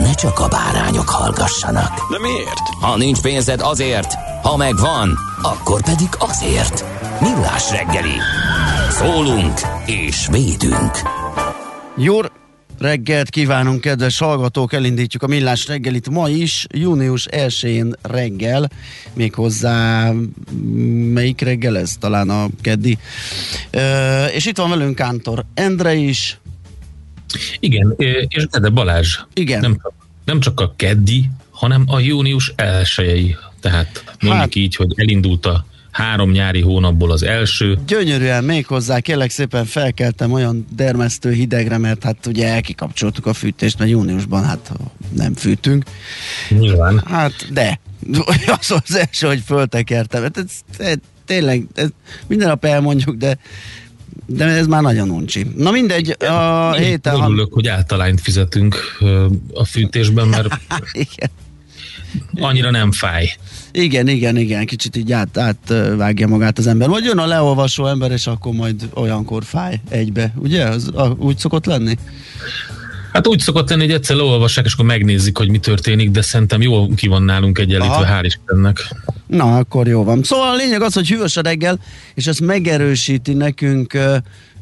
ne csak a bárányok hallgassanak. De miért? Ha nincs pénzed azért, ha megvan, akkor pedig azért. Millás reggeli. Szólunk és védünk. Jó reggelt kívánunk, kedves hallgatók! Elindítjuk a Millás reggelit ma is, június 1-én reggel, méghozzá melyik reggel ez? Talán a keddi. Ö, és itt van velünk Kántor Endre is. Igen, és de Balázs. Igen. Nem, nem csak a keddi, hanem a június elsőjei. Tehát mondjuk hát, így, hogy elindult a három nyári hónapból az első. Gyönyörűen még hozzá, kérlek szépen felkeltem olyan dermesztő hidegre, mert hát ugye elkikapcsoltuk a fűtést, mert júniusban hát nem fűtünk. Nyilván. Hát de, az az első, hogy föltekertem. Hát ez, ez, tényleg, ez minden nap elmondjuk, de de ez már nagyon uncsi. Na mindegy, a Én héten... Örülök, hogy általányt fizetünk a fűtésben, mert Igen. annyira nem fáj. Igen, igen, igen, kicsit így át, átvágja magát az ember. Vagy jön a leolvasó ember, és akkor majd olyankor fáj egybe. Ugye? Az, a, úgy szokott lenni? Hát úgy szokott lenni, hogy egyszer leolvassák, és akkor megnézik, hogy mi történik, de szerintem jól ki van nálunk egyenlítve, Aha. hál' Istennek. Na, akkor jó van. Szóval a lényeg az, hogy hűvös a reggel, és ezt megerősíti nekünk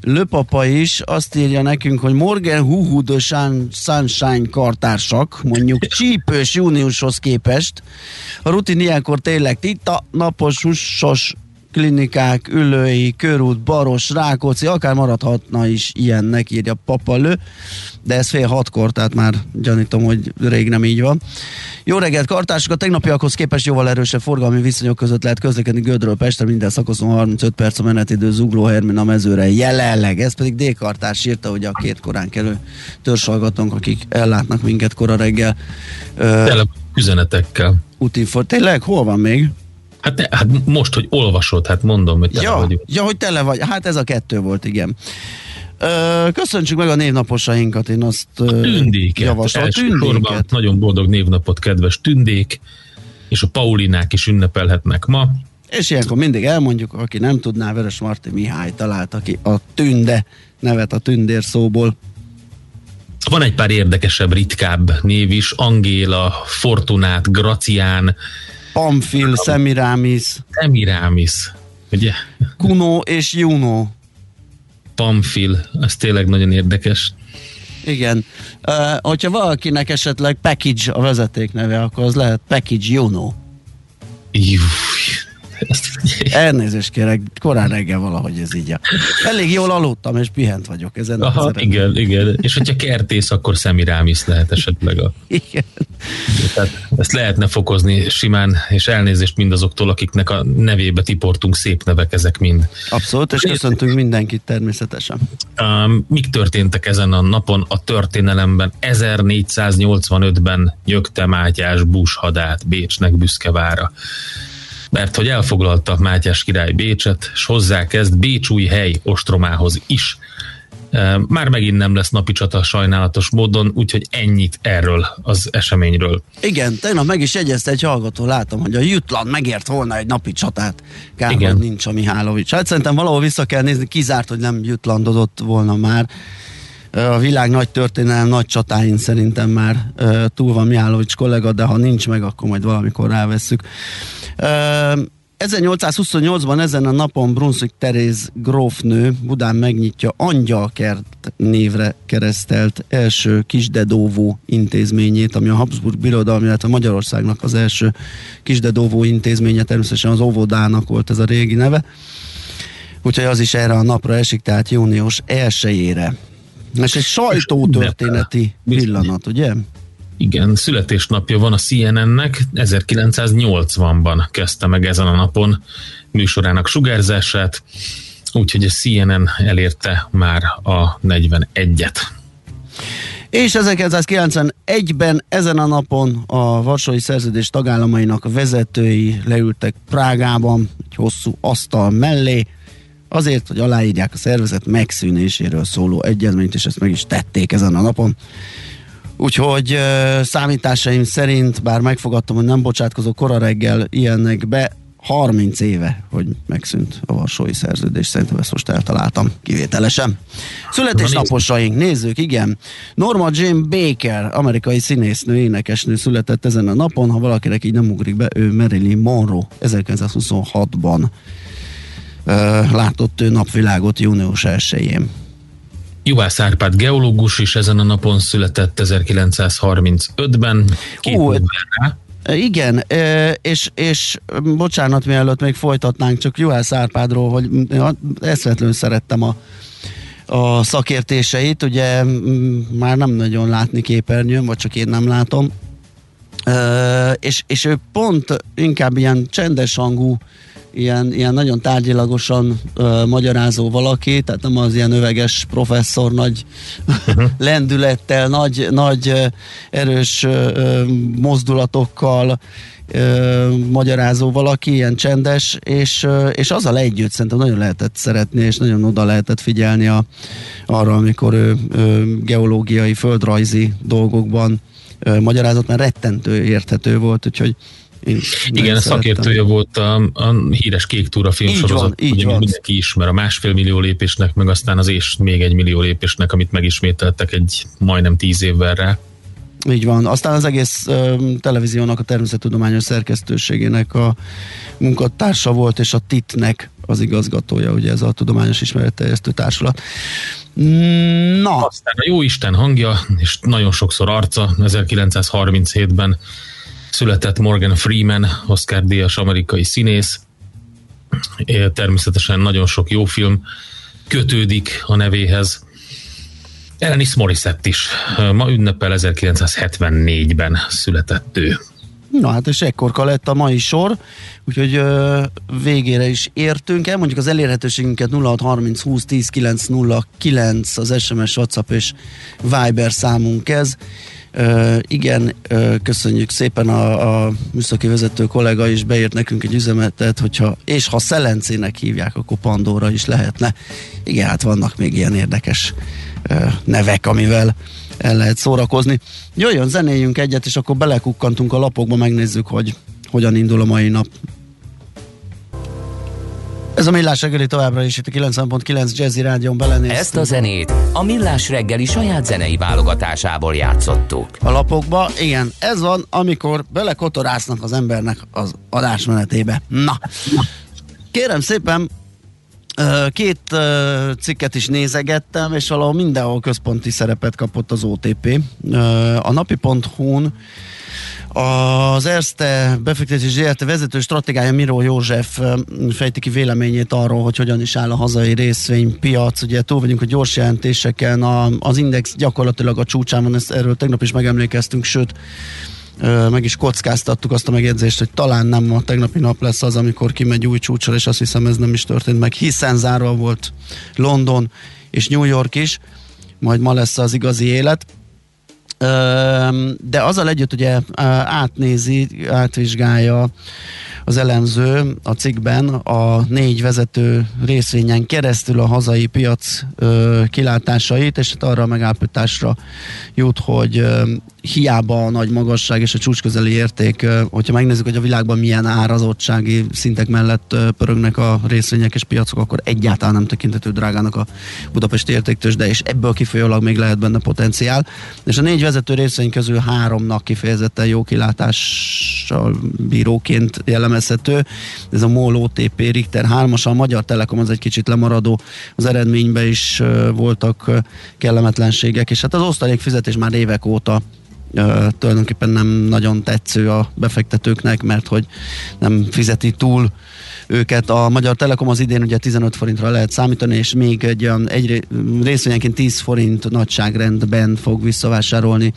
Löpapa is, azt írja nekünk, hogy Morgan Huhu de Sun- Sunshine kartársak, mondjuk csípős júniushoz képest. A rutin ilyenkor tényleg titta, napos, hussos klinikák, ülői, körút, baros, rákóczi, akár maradhatna is ilyennek, írja papalő, de ez fél hatkor, tehát már gyanítom, hogy rég nem így van. Jó reggelt, kartársak! A tegnapiakhoz képest jóval erősebb forgalmi viszonyok között lehet közlekedni Gödről Pestre, minden szakaszon 35 perc a menetidő Zugló Hermina mezőre jelenleg. Ez pedig D. Kartárs írta, hogy a két korán kelő törzsalgatónk, akik ellátnak minket kora reggel. Tele üzenetekkel. útinfor. Tényleg? Hol van még? Hát, ne, hát most, hogy olvasod, hát mondom, hogy tele Ja, vagyunk. ja, hogy tele vagy. Hát ez a kettő volt, igen. Ö, köszöntsük meg a névnaposainkat, én azt ö, Tündéket. javaslom. Elsősorban Tündéket. Nagyon boldog névnapot, kedves tündék, és a Paulinák is ünnepelhetnek ma. És ilyenkor mindig elmondjuk, aki nem tudná, Veres Marti Mihály találta ki a tünde nevet a tündér szóból. Van egy pár érdekesebb, ritkább név is, Angéla, Fortunát, Gracián, Pamfil, Semiramis, Semiramis, ugye? Kuno és Juno. Pamfil, ez tényleg nagyon érdekes. Igen. Uh, hogyha valakinek esetleg Package a vezeték neve, akkor az lehet Package Juno. Júj, ezt. Elnézést kérek, korán reggel valahogy ez így. Elég jól aludtam, és pihent vagyok. Ezen Aha, eredmény. igen, igen. És hogyha kertész, akkor Semiramis lehet esetleg a igen. Tehát ezt lehetne fokozni simán, és elnézést mindazoktól, akiknek a nevébe tiportunk szép nevek, ezek mind. Abszolút, és köszöntünk mindenkit természetesen. Um, mik történtek ezen a napon a történelemben? 1485-ben nyögte Mátyás Bús hadát Bécsnek büszkevára. Mert hogy elfoglalta Mátyás király Bécset, és hozzákezd Bécsúj hely ostromához is. Már megint nem lesz napi csata sajnálatos módon, úgyhogy ennyit erről az eseményről. Igen, tegnap meg is jegyezte egy hallgató, látom, hogy a Jutland megért volna egy napi csatát. Kár, Igen. hogy nincs a Mihálovics. Hát szerintem valahol vissza kell nézni, kizárt, hogy nem Jutlandodott volna már. A világ nagy történelem, nagy csatáin szerintem már túl van Mihálovics kollega, de ha nincs meg, akkor majd valamikor rávesszük. Ö, 1828-ban ezen a napon Brunswick Teréz grófnő Budán megnyitja Angyalkert névre keresztelt első kisdedóvó intézményét, ami a Habsburg Birodalmi, illetve Magyarországnak az első kisdedóvó intézménye, természetesen az óvodának volt ez a régi neve. Úgyhogy az is erre a napra esik, tehát június 1-ére. És egy sajtótörténeti pillanat, ugye? Igen, születésnapja van a CNN-nek, 1980-ban kezdte meg ezen a napon műsorának sugárzását, úgyhogy a CNN elérte már a 41-et. És 1991-ben ezen a napon a Varsói Szerződés tagállamainak vezetői leültek Prágában egy hosszú asztal mellé, azért, hogy aláírják a szervezet megszűnéséről szóló egyezményt, és ezt meg is tették ezen a napon. Úgyhogy számításaim szerint, bár megfogadtam, hogy nem bocsátkozó kora reggel ilyennek be, 30 éve, hogy megszűnt a Varsói Szerződés. Szerintem ezt most eltaláltam kivételesen. Születésnaposaink, nézzük, igen. Norma Jane Baker, amerikai színésznő, énekesnő született ezen a napon. Ha valakinek így nem ugrik be, ő Marilyn Monroe 1926-ban látott ő napvilágot június 1-én. Juhász Árpád geológus is ezen a napon született 1935-ben. Két Ó, igen, és, és bocsánat, mielőtt még folytatnánk, csak Juhász Árpádról, hogy eszvetlenül szerettem a, a szakértéseit, ugye már nem nagyon látni képernyőn, vagy csak én nem látom, és, és ő pont inkább ilyen csendes hangú ilyen, ilyen nagyon tárgyilagosan uh, magyarázó valaki, tehát nem az ilyen öveges professzor nagy uh-huh. lendülettel, nagy, nagy erős uh, mozdulatokkal uh, magyarázó valaki, ilyen csendes, és, uh, és azzal együtt szerintem nagyon lehetett szeretni, és nagyon oda lehetett figyelni a, arra, amikor ő uh, geológiai, földrajzi dolgokban uh, magyarázott, mert rettentő érthető volt, úgyhogy igen, a szakértője volt a, a híres Kék Túra filmsorozat, így van, így van. mindenki ismer a másfél millió lépésnek, meg aztán az és még egy millió lépésnek, amit megismételtek egy majdnem tíz évvel rá. Így van. Aztán az egész uh, televíziónak a természettudományos szerkesztőségének a munkatársa volt, és a TIT-nek az igazgatója, ugye ez a Tudományos Ismeretterjesztő Társulat. Na. Aztán a Jóisten hangja, és nagyon sokszor arca 1937-ben Született Morgan Freeman, Oscar-díjas amerikai színész. Természetesen nagyon sok jó film kötődik a nevéhez. Alanis Morissette is. Ma ünnepel 1974-ben született ő. Na hát és ekkorka lett a mai sor, úgyhogy ö, végére is értünk el. Mondjuk az elérhetőségünket 0630 20 10 909 az SMS, WhatsApp és Viber számunk ez. Igen, köszönjük szépen a, a műszaki vezető kollega is beírt nekünk egy üzenetet, hogyha, és ha Szelencének hívják, akkor Pandora is lehetne. Igen, hát vannak még ilyen érdekes nevek, amivel el lehet szórakozni. Jöjjön, zenéljünk egyet, és akkor belekukkantunk a lapokba, megnézzük, hogy hogyan indul a mai nap. Ez a Millás reggeli továbbra is itt a 90.9 Jazzy Rádion belenéztünk. Ezt a zenét a Millás reggeli saját zenei válogatásából játszottuk. A lapokba, igen, ez van, amikor belekotorásznak az embernek az adásmenetébe. Na, kérem szépen, Két cikket is nézegettem, és valahol mindenhol központi szerepet kapott az OTP. A napi.hu-n az Erste befektetési ZRT vezető stratégája Miró József fejti ki véleményét arról, hogy hogyan is áll a hazai részvénypiac. Ugye túl vagyunk a gyors jelentéseken, a, az index gyakorlatilag a csúcsán van, ezt erről tegnap is megemlékeztünk, sőt meg is kockáztattuk azt a megjegyzést, hogy talán nem a tegnapi nap lesz az, amikor kimegy új csúcsra, és azt hiszem ez nem is történt meg, hiszen zárva volt London és New York is, majd ma lesz az igazi élet de azzal együtt ugye átnézi, átvizsgálja az elemző a cikkben a négy vezető részvényen keresztül a hazai piac kilátásait, és hát arra megállapításra jut, hogy hiába a nagy magasság és a csúcsközeli érték, hogyha megnézzük, hogy a világban milyen árazottsági szintek mellett pörögnek a részvények és piacok, akkor egyáltalán nem tekintető drágának a budapesti értéktős, de és ebből kifolyólag még lehet benne potenciál. És a négy vezető részvény közül háromnak kifejezetten jó kilátással bíróként jellemezhető. Ez a MOL, OTP, Richter 3 a Magyar Telekom az egy kicsit lemaradó, az eredményben is voltak kellemetlenségek, és hát az osztalék fizetés már évek óta tulajdonképpen nem nagyon tetsző a befektetőknek, mert hogy nem fizeti túl őket. A Magyar Telekom az idén ugye 15 forintra lehet számítani, és még egy olyan egy részvényenként 10 forint nagyságrendben fog visszavásárolni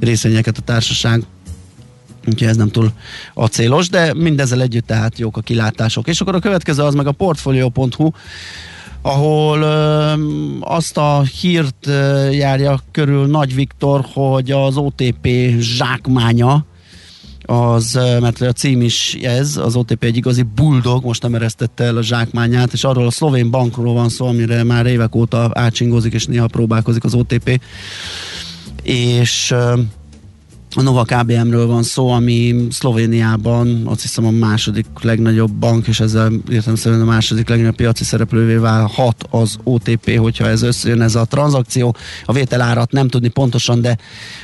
részvényeket a társaság úgyhogy ez nem túl acélos, de mindezzel együtt tehát jók a kilátások. És akkor a következő az meg a portfolio.hu, ahol ö, azt a hírt ö, járja körül Nagy Viktor, hogy az OTP zsákmánya, az, mert a cím is ez, az OTP egy igazi buldog, most nem eresztette el a zsákmányát, és arról a szlovén bankról van szó, amire már évek óta átsingozik, és néha próbálkozik az OTP. És a Nova KBM-ről van szó, ami Szlovéniában azt hiszem a második legnagyobb bank, és ezzel értem szerint a második legnagyobb piaci szereplővé válhat az OTP, hogyha ez összejön ez a tranzakció. A vételárat nem tudni pontosan, de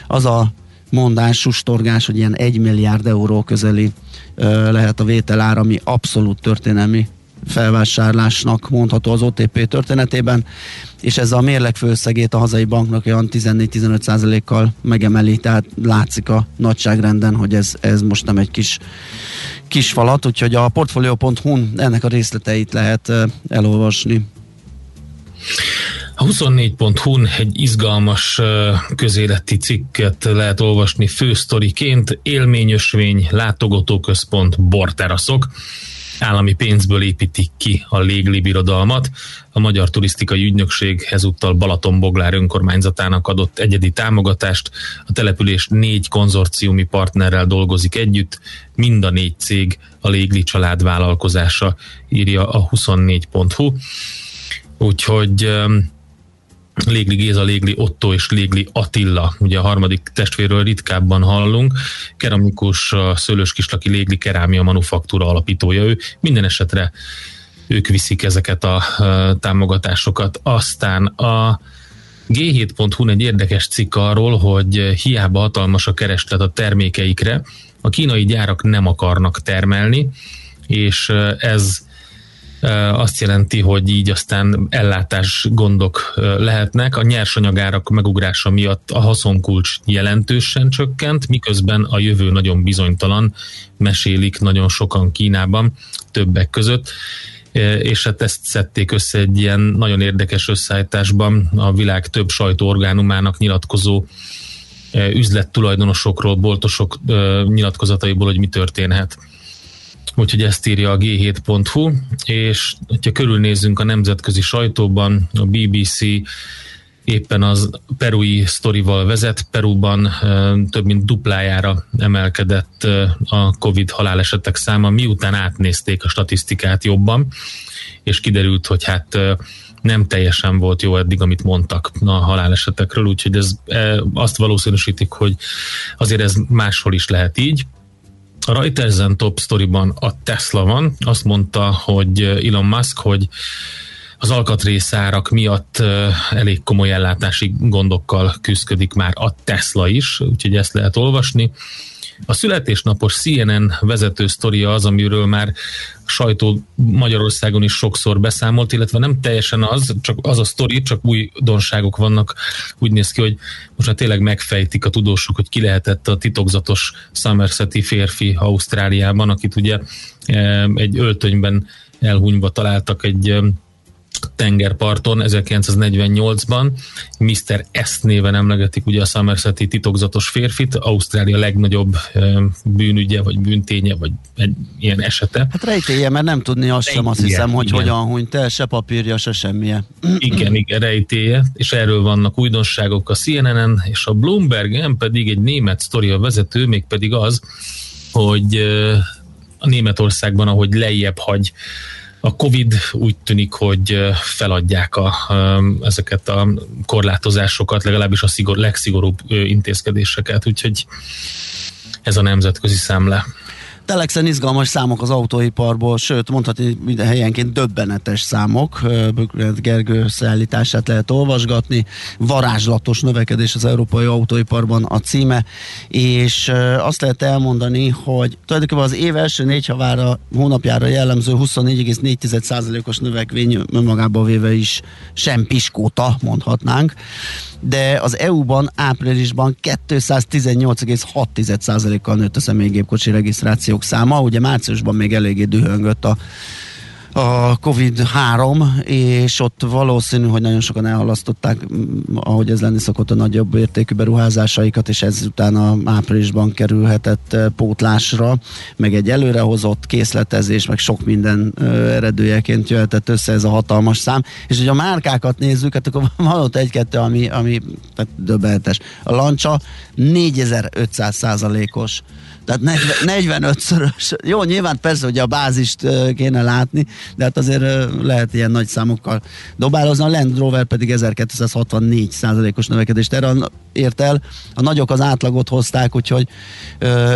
az a mondás, sustorgás, hogy ilyen 1 milliárd euró közeli ö, lehet a vételár, ami abszolút történelmi felvásárlásnak mondható az OTP történetében, és ez a mérleg főszegét a hazai banknak olyan 14-15 kal megemeli, tehát látszik a nagyságrenden, hogy ez, ez most nem egy kis, kis falat, úgyhogy a portfolio.hu-n ennek a részleteit lehet elolvasni. A 24.hu-n egy izgalmas közéleti cikket lehet olvasni fősztoriként, élményösvény, látogatóközpont, borteraszok állami pénzből építik ki a légli birodalmat. A Magyar Turisztikai Ügynökség ezúttal Balatonboglár önkormányzatának adott egyedi támogatást. A település négy konzorciumi partnerrel dolgozik együtt, mind a négy cég a légli család vállalkozása, írja a 24.hu. Úgyhogy Légli Géza, Légli Otto és Légli Attila, ugye a harmadik testvérről ritkábban hallunk, keramikus, Szőlős Kislaki Légli Kerámia Manufaktúra alapítója. Ő, minden esetre ők viszik ezeket a támogatásokat. Aztán a G7.hu egy érdekes cikk arról, hogy hiába hatalmas a kereslet a termékeikre, a kínai gyárak nem akarnak termelni, és ez azt jelenti, hogy így aztán ellátás gondok lehetnek. A nyersanyagárak megugrása miatt a haszonkulcs jelentősen csökkent, miközben a jövő nagyon bizonytalan, mesélik nagyon sokan Kínában, többek között. És hát ezt szedték össze egy ilyen nagyon érdekes összeállításban. A világ több sajtóorgánumának nyilatkozó üzlettulajdonosokról, boltosok nyilatkozataiból, hogy mi történhet úgyhogy ezt írja a g7.hu, és ha körülnézzünk a nemzetközi sajtóban, a BBC éppen az perui sztorival vezet. Peruban több mint duplájára emelkedett a COVID halálesetek száma, miután átnézték a statisztikát jobban, és kiderült, hogy hát nem teljesen volt jó eddig, amit mondtak a halálesetekről, úgyhogy ez azt valószínűsítik, hogy azért ez máshol is lehet így. A Reuters top sztoriban a Tesla van. Azt mondta, hogy Elon Musk, hogy az alkatrészárak miatt elég komoly ellátási gondokkal küzdik már a Tesla is, úgyhogy ezt lehet olvasni. A születésnapos CNN vezető sztoria az, amiről már sajtó Magyarországon is sokszor beszámolt, illetve nem teljesen az, csak az a sztori, csak új donságok vannak. Úgy néz ki, hogy most már tényleg megfejtik a tudósok, hogy ki lehetett a titokzatos Somerseti férfi Ausztráliában, akit ugye eh, egy öltönyben elhunyva találtak egy eh, tengerparton 1948-ban. Mr. S néven emlegetik ugye a Somerseti titokzatos férfit, Ausztrália legnagyobb bűnügye, vagy bűnténye, vagy egy ilyen esete. Hát rejtélye, mert nem tudni azt sem, azt hiszem, hogy igen. hogyan hunyt el, se papírja, se semmije. Igen, igen, rejtélye, és erről vannak újdonságok a CNN-en, és a Bloomberg-en pedig egy német sztoria vezető, mégpedig az, hogy a Németországban, ahogy lejjebb hagy a Covid úgy tűnik, hogy feladják a, ezeket a korlátozásokat, legalábbis a szigor, legszigorúbb intézkedéseket, úgyhogy ez a nemzetközi szemle. Telexen izgalmas számok az autóiparból, sőt mondhatni minden helyenként döbbenetes számok. Böklet Gergő szállítását lehet olvasgatni. Varázslatos növekedés az európai autóiparban a címe, és azt lehet elmondani, hogy tulajdonképpen az év első négy havára hónapjára jellemző 24,4%-os növekvény önmagába véve is sem piskóta, mondhatnánk de az EU-ban áprilisban 218,6%-kal nőtt a személygépkocsi regisztrációk száma, ugye márciusban még eléggé dühöngött a a Covid-3, és ott valószínű, hogy nagyon sokan elhalasztották, ahogy ez lenni szokott a nagyobb értékű beruházásaikat, és ez utána áprilisban kerülhetett pótlásra, meg egy előrehozott készletezés, meg sok minden eredőjeként jöhetett össze ez a hatalmas szám. És hogy a márkákat nézzük, hát akkor van ott egy-kettő, ami, ami tehát döbbenetes. A Lancia 4500 százalékos tehát 45-szörös. Jó, nyilván persze, hogy a bázist kéne látni, de hát azért lehet ilyen nagy számokkal dobálozni. A Land Rover pedig 1264 százalékos növekedést erre ért el. A nagyok az átlagot hozták, úgyhogy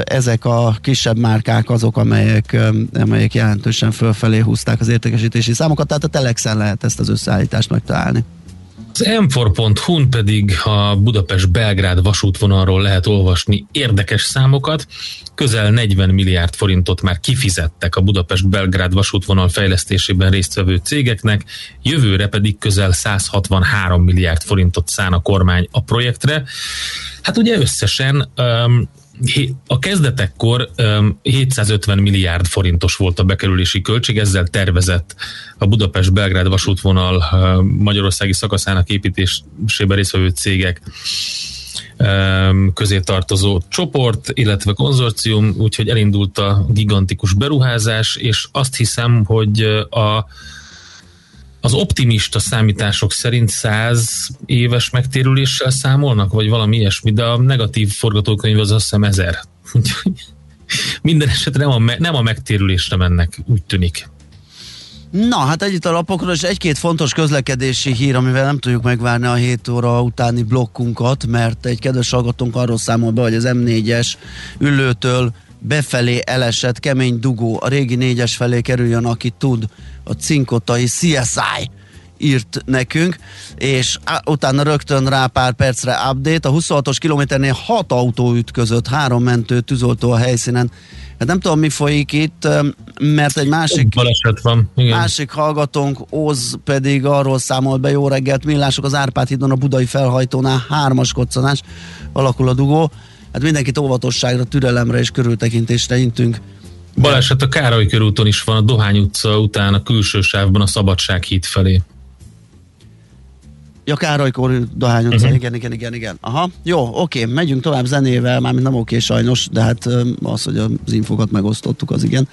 ezek a kisebb márkák azok, amelyek, amelyek jelentősen fölfelé húzták az értékesítési számokat, tehát a Telexen lehet ezt az összeállítást megtalálni. Az m pedig a Budapest-Belgrád vasútvonalról lehet olvasni érdekes számokat. Közel 40 milliárd forintot már kifizettek a Budapest-Belgrád vasútvonal fejlesztésében résztvevő cégeknek, jövőre pedig közel 163 milliárd forintot szán a kormány a projektre. Hát ugye összesen a kezdetekkor 750 milliárd forintos volt a bekerülési költség, ezzel tervezett a Budapest-Belgrád vasútvonal magyarországi szakaszának építésében résztvevő cégek közé tartozó csoport, illetve konzorcium, úgyhogy elindult a gigantikus beruházás, és azt hiszem, hogy a az optimista számítások szerint 100 éves megtérüléssel számolnak, vagy valami ilyesmi, de a negatív forgatókönyv az azt hiszem 1000. Minden esetre nem a, nem a megtérülésre mennek, úgy tűnik. Na, hát együtt a lapokról, és egy-két fontos közlekedési hír, amivel nem tudjuk megvárni a 7 óra utáni blokkunkat, mert egy kedves hallgatónk arról számol be, hogy az M4-es ülőtől befelé elesett kemény dugó a régi négyes felé kerüljön, aki tud, a cinkotai CSI írt nekünk, és utána rögtön rá pár percre update. A 26-os kilométernél hat autó ütközött, három mentő, tűzoltó a helyszínen. Hát nem tudom, mi folyik itt, mert egy másik, Baleset van. Igen. másik hallgatónk, Oz pedig arról számolt be, jó reggelt, millások az Árpád hídon a budai felhajtónál, hármas koccanás, alakul a dugó hát mindenkit óvatosságra, türelemre és körültekintésre intünk. Baleset a Károly körúton is van, a Dohány utca után a külső sávban a Szabadság híd felé. Ja, Károlykor Dohány utca, uh-huh. igen, igen, igen, igen. Aha, jó, oké, megyünk tovább zenével, mármint nem oké sajnos, de hát az, hogy az infokat megosztottuk, az igen.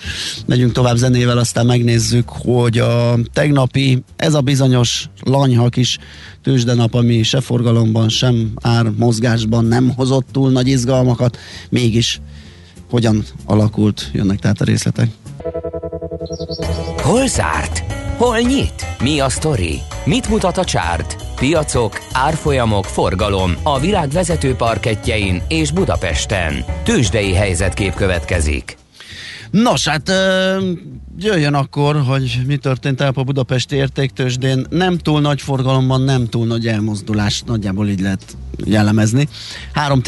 Megyünk tovább zenével, aztán megnézzük, hogy a tegnapi, ez a bizonyos lanyha kis tőzsdenap, ami se forgalomban, sem ár mozgásban nem hozott túl nagy izgalmakat, mégis hogyan alakult, jönnek tehát a részletek. Hol zárt? Hol nyit? Mi a sztori? Mit mutat a csárt? Piacok, árfolyamok, forgalom a világ vezető parketjein és Budapesten. Tősdei helyzetkép következik. Nos, hát jöjjön akkor, hogy mi történt el a Budapesti értéktősdén. Nem túl nagy forgalomban, nem túl nagy elmozdulás, nagyjából így lehet jellemezni. 3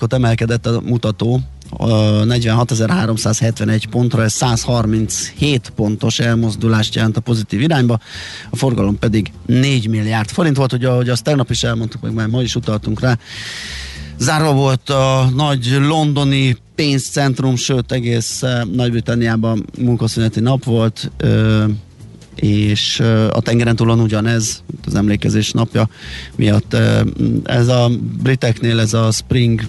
ot emelkedett a mutató, 46.371 pontra, ez 137 pontos elmozdulást jelent a pozitív irányba, a forgalom pedig 4 milliárd forint volt, ugye ahogy azt tegnap is elmondtuk, meg már ma is utaltunk rá, Zárva volt a nagy londoni pénzcentrum, sőt egész Nagy-Britanniában munkaszüneti nap volt, és a tengeren túlon ugyanez, az emlékezés napja miatt ez a briteknél ez a spring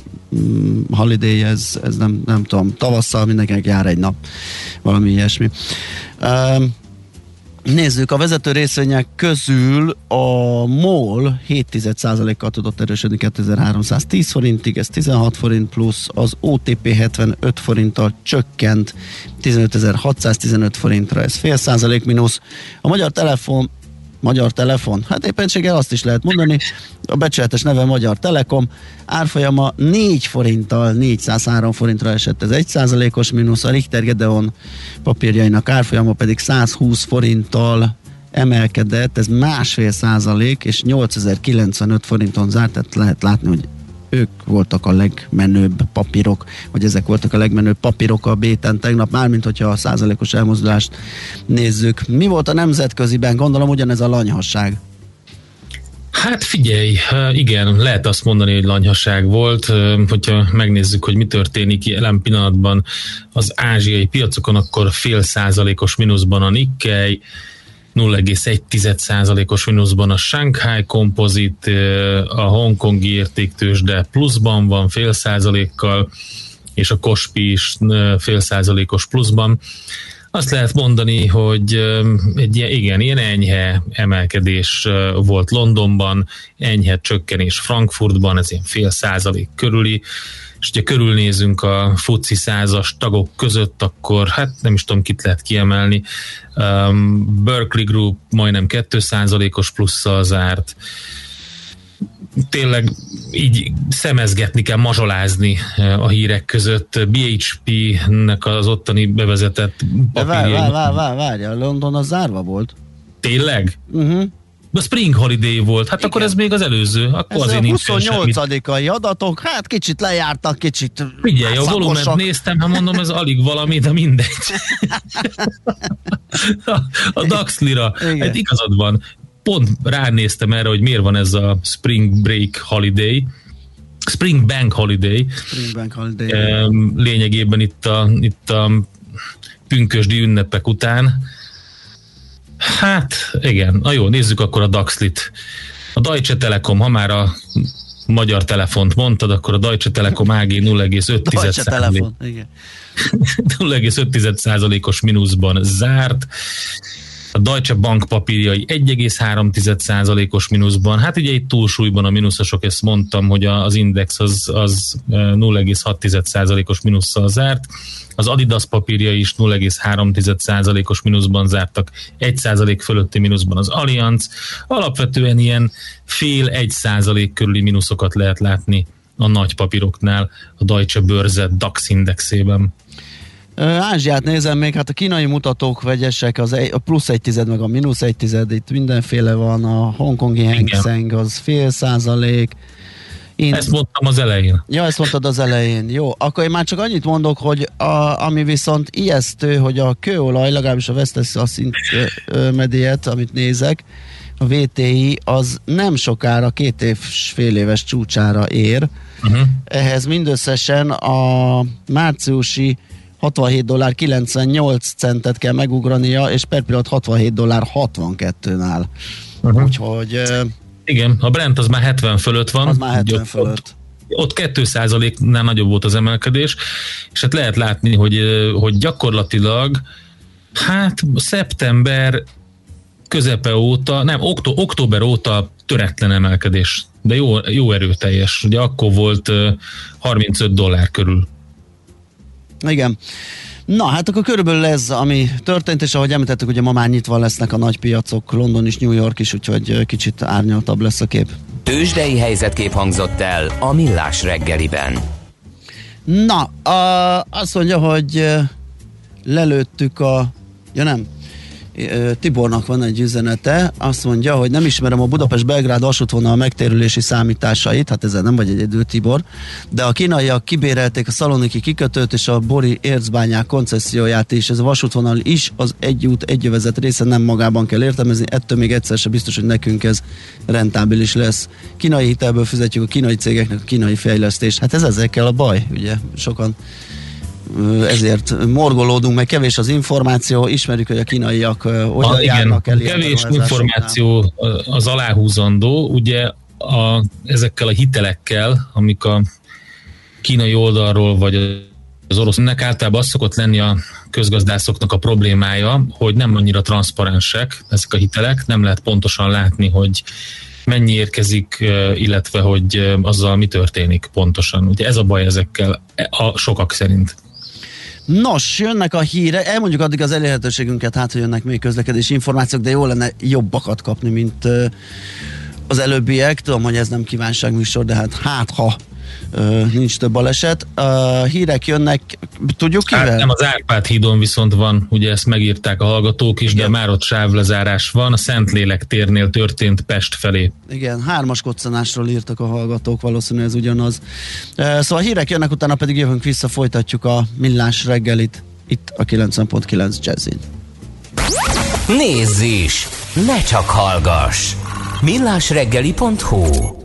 holiday, ez, ez nem, nem tudom, tavasszal mindenkinek jár egy nap, valami ilyesmi. Nézzük, a vezető részvények közül a MOL 7,1%-kal tudott erősödni 2310 forintig, ez 16 forint plusz, az OTP 75 forinttal csökkent 15.615 forintra, ez fél százalék mínusz. A Magyar Telefon Magyar Telefon, hát éppenséggel azt is lehet mondani, a becsületes neve Magyar Telekom, árfolyama 4 forinttal 403 forintra esett, ez 1 százalékos mínusz, a Richter Gedeon papírjainak árfolyama pedig 120 forinttal emelkedett, ez másfél százalék, és 8095 forinton zárt, tehát lehet látni, hogy ők voltak a legmenőbb papírok, vagy ezek voltak a legmenőbb papírok a béten tegnap, mármint hogyha a százalékos elmozdulást nézzük. Mi volt a nemzetköziben? Gondolom ugyanez a lanyhasság. Hát figyelj, igen, lehet azt mondani, hogy lanyhaság volt, hogyha megnézzük, hogy mi történik jelen pillanatban az ázsiai piacokon, akkor fél százalékos mínuszban a Nikkei, 0,1%-os mínuszban a Shanghai kompozit, a hongkongi értéktős, de pluszban van fél százalékkal, és a Kospi is fél százalékos pluszban. Azt lehet mondani, hogy egy ilyen, igen, ilyen enyhe emelkedés volt Londonban, enyhe csökkenés Frankfurtban, ez ilyen fél százalék körüli, és ha körülnézünk a FUCI százas tagok között, akkor hát nem is tudom, kit lehet kiemelni. Berkeley Group majdnem 2%-os plusszal zárt, tényleg így szemezgetni kell, mazsolázni eh, a hírek között. BHP-nek az ottani bevezetett papírjai. Várj, várj, várj, várj, a London az zárva volt. Tényleg? Uh-huh. A Spring Holiday volt, hát Igen. akkor ez még az előző. Akkor ez azért a 28 adatok, hát kicsit lejártak, kicsit Figyelj, a volument néztem, ha mondom, ez alig valami, de mindegy. a, a Dax Lira, hát igazad van. Pont ránéztem erre, hogy miért van ez a Spring Break Holiday, Spring Bank Holiday. Spring Bank Holiday. Lényegében itt a, itt a pünkösdi ünnepek után Hát, igen. Na jó, nézzük akkor a Daxlit. A Deutsche Telekom, ha már a magyar telefont mondtad, akkor a Deutsche Telekom AG 0,5 Deutsche Telefon, igen. 0,5%-os mínuszban zárt. A Deutsche Bank papírjai 1,3%-os mínuszban. Hát ugye itt túlsúlyban a mínuszosok, ezt mondtam, hogy az index az, az 0,6%-os mínusszal zárt. Az Adidas papírja is 0,3%-os mínuszban zártak, 1% fölötti mínuszban az Allianz. Alapvetően ilyen fél 1% körüli mínuszokat lehet látni a nagy papíroknál a Deutsche Börse DAX indexében. Ázsiát nézem még, hát a kínai mutatók vegyesek, az egy, a plusz egy tized, meg a mínusz egy tized, itt mindenféle van, a hongkongi Hang Seng az fél százalék, én... Ezt mondtam az elején. Ja, ezt mondtad az elején. Jó, akkor én már csak annyit mondok, hogy a, ami viszont ijesztő, hogy a kőolaj, legalábbis a Vestes a szint mediet, amit nézek, a VTI, az nem sokára két év fél éves csúcsára ér. Uh-huh. Ehhez mindösszesen a márciusi 67 dollár 98 centet kell megugrania, és per pillanat 67 dollár 62-nál. Uh-huh. Úgyhogy igen, a Brent az már 70 fölött van. Az már 70 ott, fölött. Ott 2%-nál nagyobb volt az emelkedés, és hát lehet látni, hogy, hogy gyakorlatilag hát szeptember közepe óta, nem, októ, október óta töretlen emelkedés, de jó, jó erőteljes. Ugye akkor volt 35 dollár körül. Igen. Na, hát akkor körülbelül ez, ami történt, és ahogy említettük, ugye ma már nyitva lesznek a nagy piacok, London is, New York is, úgyhogy kicsit árnyaltabb lesz a kép. Tőzsdei helyzetkép hangzott el a Millás reggeliben. Na, a, azt mondja, hogy lelőttük a... Ja nem, Tibornak van egy üzenete, azt mondja, hogy nem ismerem a Budapest-Belgrád vasútvonal megtérülési számításait, hát ezzel nem vagy egyedül Tibor, de a kínaiak kibérelték a szaloniki kikötőt és a Bori ércbányák koncesszióját is, ez a vasútvonal is az egy út, egy jövezet része nem magában kell értelmezni, ettől még egyszer se biztos, hogy nekünk ez rentábilis lesz. Kínai hitelből fizetjük a kínai cégeknek a kínai fejlesztést, hát ez ezekkel a baj, ugye? Sokan ezért morgolódunk, meg kevés az információ, ismerjük, hogy a kínaiak hogyan ah, járnak el. Kevés információ az aláhúzandó, ugye a, ezekkel a hitelekkel, amik a kínai oldalról vagy Az orosznak általában az szokott lenni a közgazdászoknak a problémája, hogy nem annyira transzparensek ezek a hitelek, nem lehet pontosan látni, hogy mennyi érkezik, illetve hogy azzal mi történik pontosan. Ugye ez a baj ezekkel a sokak szerint. Nos, jönnek a híre, elmondjuk addig az elérhetőségünket, hát hogy jönnek még közlekedési információk, de jó lenne jobbakat kapni, mint az előbbiek. Tudom, hogy ez nem kívánságműsor, de hát hát ha nincs több baleset. Uh, hírek jönnek, tudjuk kivel? Hát nem, az Árpád hídon viszont van, ugye ezt megírták a hallgatók is, Igen. de már ott sávlezárás van, a Szentlélek térnél történt Pest felé. Igen, hármas koccanásról írtak a hallgatók, valószínűleg ez ugyanaz. Szóval hírek jönnek, utána pedig jövünk vissza, folytatjuk a millás reggelit itt a 90.9 Jazzin. Nézz is! Ne csak hallgass! millásreggeli.hu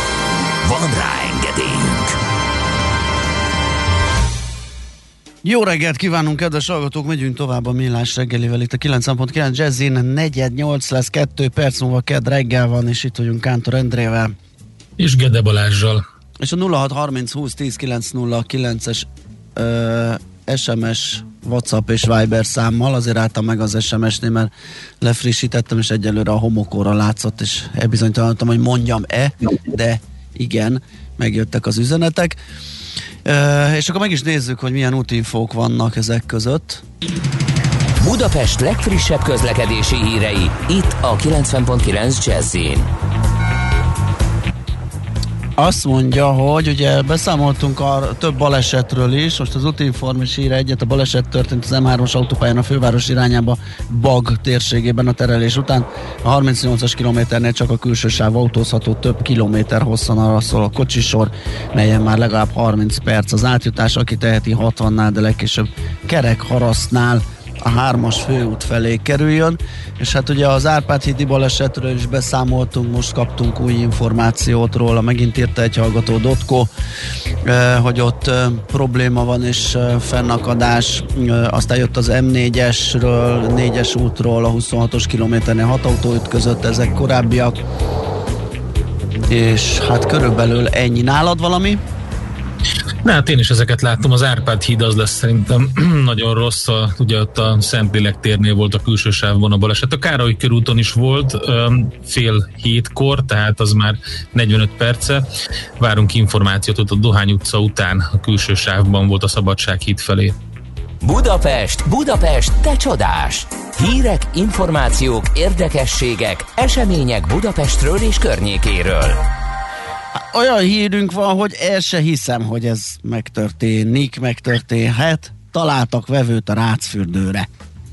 Van rá engedélyünk! Jó reggelt kívánunk, kedves hallgatók! Megyünk tovább a millás reggelivel. Itt a 9.9 Jazzin, negyed 8 lesz, 2 perc múlva kedd reggel van, és itt vagyunk Kántor Endrével. És Gede Balázsjal. És a 0630 20 10 909-es SMS, WhatsApp és Viber számmal, azért álltam meg az SMS-nél, mert lefrissítettem, és egyelőre a homokóra látszott, és elbizonytalanodtam, hogy mondjam-e, de igen, megjöttek az üzenetek. És akkor meg is nézzük, hogy milyen útinfók vannak ezek között. Budapest legfrissebb közlekedési hírei, itt a 90.9 jazz azt mondja, hogy ugye beszámoltunk a több balesetről is, most az útinform is ír egyet, a baleset történt az M3-as autópályán a főváros irányába Bag térségében a terelés után. A 38-as kilométernél csak a külső sáv autózható több kilométer hosszan arra szól a kocsisor, melyen már legalább 30 perc az átjutás, aki teheti 60-nál, de legkésőbb kerek harasznál a hármas főút felé kerüljön, és hát ugye az Árpád hídi balesetről is beszámoltunk, most kaptunk új információt róla, megint írta egy hallgató Dotko, eh, hogy ott eh, probléma van és eh, fennakadás, aztán jött az M4-esről, 4-es útról, a 26-os kilométernél hat autó ütközött, ezek korábbiak, és hát körülbelül ennyi. Nálad valami? Na hát én is ezeket láttam, az Árpád híd az lesz szerintem nagyon rossz, a, ugye ott a Szentlélek térnél volt a külső sávban a baleset. A Károly körúton is volt fél hétkor, tehát az már 45 perce. Várunk információt, ott a Dohány utca után a külső sávban volt a Szabadság híd felé. Budapest, Budapest, te csodás! Hírek, információk, érdekességek, események Budapestről és környékéről. Olyan hírünk van, hogy el se hiszem, hogy ez megtörténik, megtörténhet. Találtak vevőt a rácfürdőre.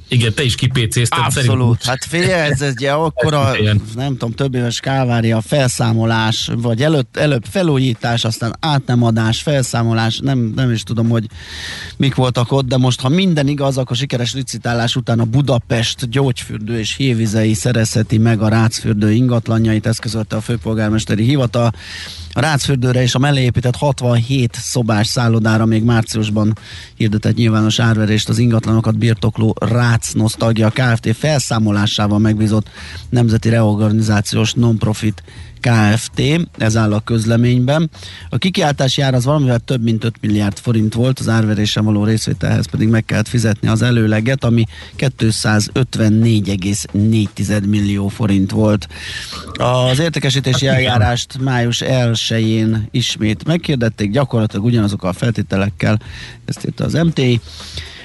Igen, te is kipécézted. Abszolút. Hát figyelj, ez egy akkora, nem tudom, több éves kávária, felszámolás, vagy előtt, előbb felújítás, aztán átnemadás, felszámolás, nem, nem is tudom, hogy mik voltak ott, de most, ha minden igaz, akkor sikeres licitálás után a Budapest gyógyfürdő és hévizei szerezheti meg a rácfürdő ingatlanjait, ezt közölte a főpolgármesteri hivatal. A Rácfürdőre és a mellé épített 67 szobás szállodára még márciusban hirdetett nyilvános árverést az ingatlanokat birtokló Rác Nosztalgia Kft. felszámolásával megbízott Nemzeti Reorganizációs Nonprofit Kft. Ez áll a közleményben. A kikiáltási ár az valamivel több mint 5 milliárd forint volt, az árverésen való részvételhez pedig meg kellett fizetni az előleget, ami 254,4 millió forint volt. Az értékesítési hát eljárást május 1-én ismét megkérdették, gyakorlatilag ugyanazokkal a feltételekkel, ezt írta az MTI.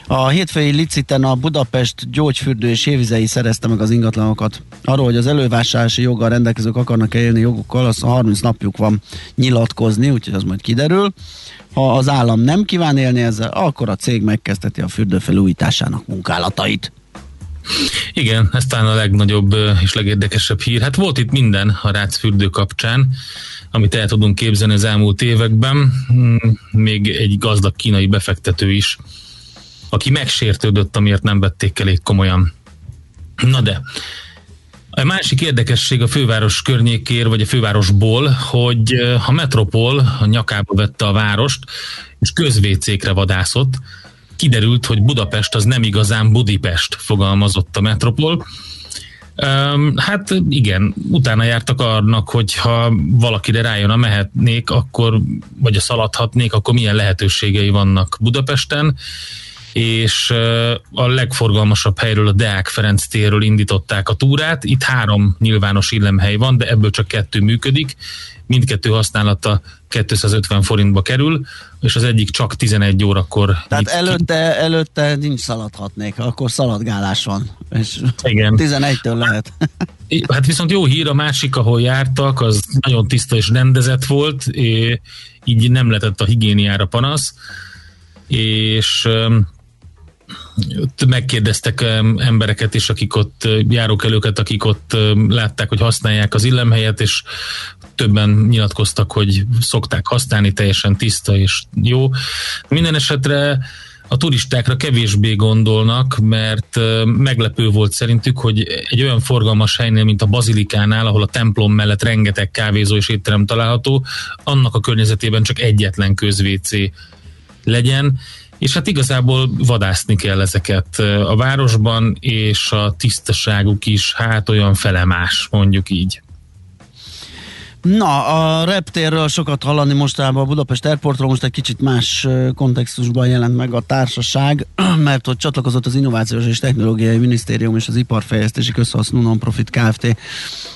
A hétfői liciten a Budapest gyógyfürdő és évizei szerezte meg az ingatlanokat. Arról, hogy az elővásárlási joggal rendelkezők akarnak élni jogukkal, az 30 napjuk van nyilatkozni, úgyhogy az majd kiderül. Ha az állam nem kíván élni ezzel, akkor a cég megkezdheti a fürdő felújításának munkálatait. Igen, ez talán a legnagyobb és legérdekesebb hír. Hát volt itt minden a rácfürdő kapcsán, amit el tudunk képzelni az elmúlt években. Hmm, még egy gazdag kínai befektető is, aki megsértődött, amiért nem vették elég komolyan. Na de, a másik érdekesség a főváros környékér, vagy a fővárosból, hogy a Metropol a nyakába vette a várost, és közvécékre vadászott, kiderült, hogy Budapest az nem igazán Budipest, fogalmazott a Metropol. Hát igen, utána jártak annak, hogy ha valakire rájön a mehetnék, akkor, vagy a szaladhatnék, akkor milyen lehetőségei vannak Budapesten, és a legforgalmasabb helyről, a Deák Ferenc térről indították a túrát. Itt három nyilvános illemhely van, de ebből csak kettő működik. Mindkettő használata 250 forintba kerül, és az egyik csak 11 órakor. Tehát előtte, előtte nincs szaladhatnék, akkor szaladgálás van, és Igen. 11-től lehet. hát viszont jó hír, a másik, ahol jártak, az nagyon tiszta és rendezett volt, így nem lehetett a higiéniára panasz, és megkérdeztek embereket is, akik ott járókelőket, akik ott látták, hogy használják az illemhelyet, és többen nyilatkoztak, hogy szokták használni, teljesen tiszta és jó. Minden esetre a turistákra kevésbé gondolnak, mert meglepő volt szerintük, hogy egy olyan forgalmas helynél, mint a Bazilikánál, ahol a templom mellett rengeteg kávézó és étterem található, annak a környezetében csak egyetlen közvécé legyen, és hát igazából vadászni kell ezeket a városban, és a tisztaságuk is hát olyan felemás, mondjuk így. Na, a reptérről sokat hallani mostában a Budapest Airportról, most egy kicsit más kontextusban jelent meg a társaság, mert hogy csatlakozott az Innovációs és Technológiai Minisztérium és az Iparfejlesztési Közhasznú Nonprofit Kft.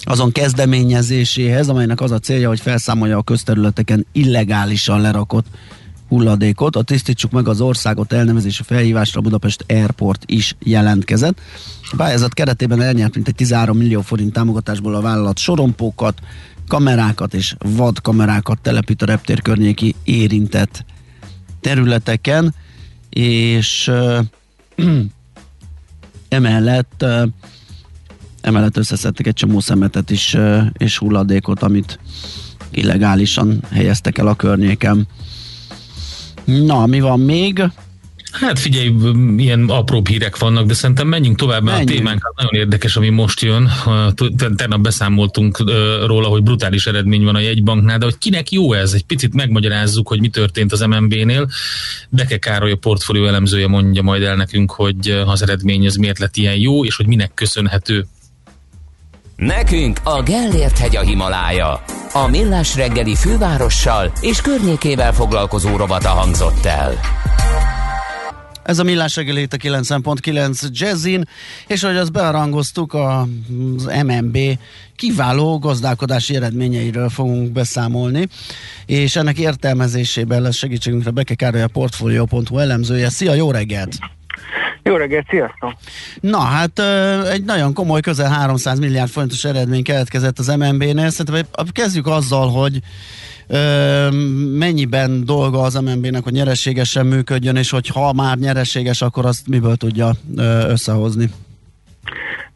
azon kezdeményezéséhez, amelynek az a célja, hogy felszámolja a közterületeken illegálisan lerakott hulladékot. A Tisztítsuk meg az országot elnevezésű felhívásra Budapest Airport is jelentkezett. A pályázat keretében elnyert mintegy 13 millió forint támogatásból a vállalat sorompókat, kamerákat és vadkamerákat telepít a reptér környéki érintett területeken, és uh, emellett uh, emellett összeszedtek egy csomó szemetet is, és hulladékot, amit illegálisan helyeztek el a környéken. Na, mi van még? Hát figyelj, ilyen apró hírek vannak, de szerintem menjünk tovább, mert menjünk. a témánk nagyon érdekes, ami most jön. Tegnap beszámoltunk róla, hogy brutális eredmény van a jegybanknál, de hogy kinek jó ez? Egy picit megmagyarázzuk, hogy mi történt az MNB-nél. Deke Károly, a portfólió elemzője mondja majd el nekünk, hogy az eredmény az miért lett ilyen jó, és hogy minek köszönhető. Nekünk a Gellért hegy a Himalája. A Millás reggeli fővárossal és környékével foglalkozó rovata hangzott el. Ez a Millás reggeli itt a 9.9 Jazzin, és ahogy azt bearangoztuk, az MNB kiváló gazdálkodási eredményeiről fogunk beszámolni, és ennek értelmezésében lesz segítségünkre Beke Károly a Portfolio.hu elemzője. Szia, jó reggelt! Jó reggelt, sziasztok! Na hát egy nagyon komoly, közel 300 milliárd forintos eredmény keletkezett az MNB-nél. Szerintem kezdjük azzal, hogy mennyiben dolga az MNB-nek, hogy nyereségesen működjön, és hogy ha már nyereséges, akkor azt miből tudja összehozni?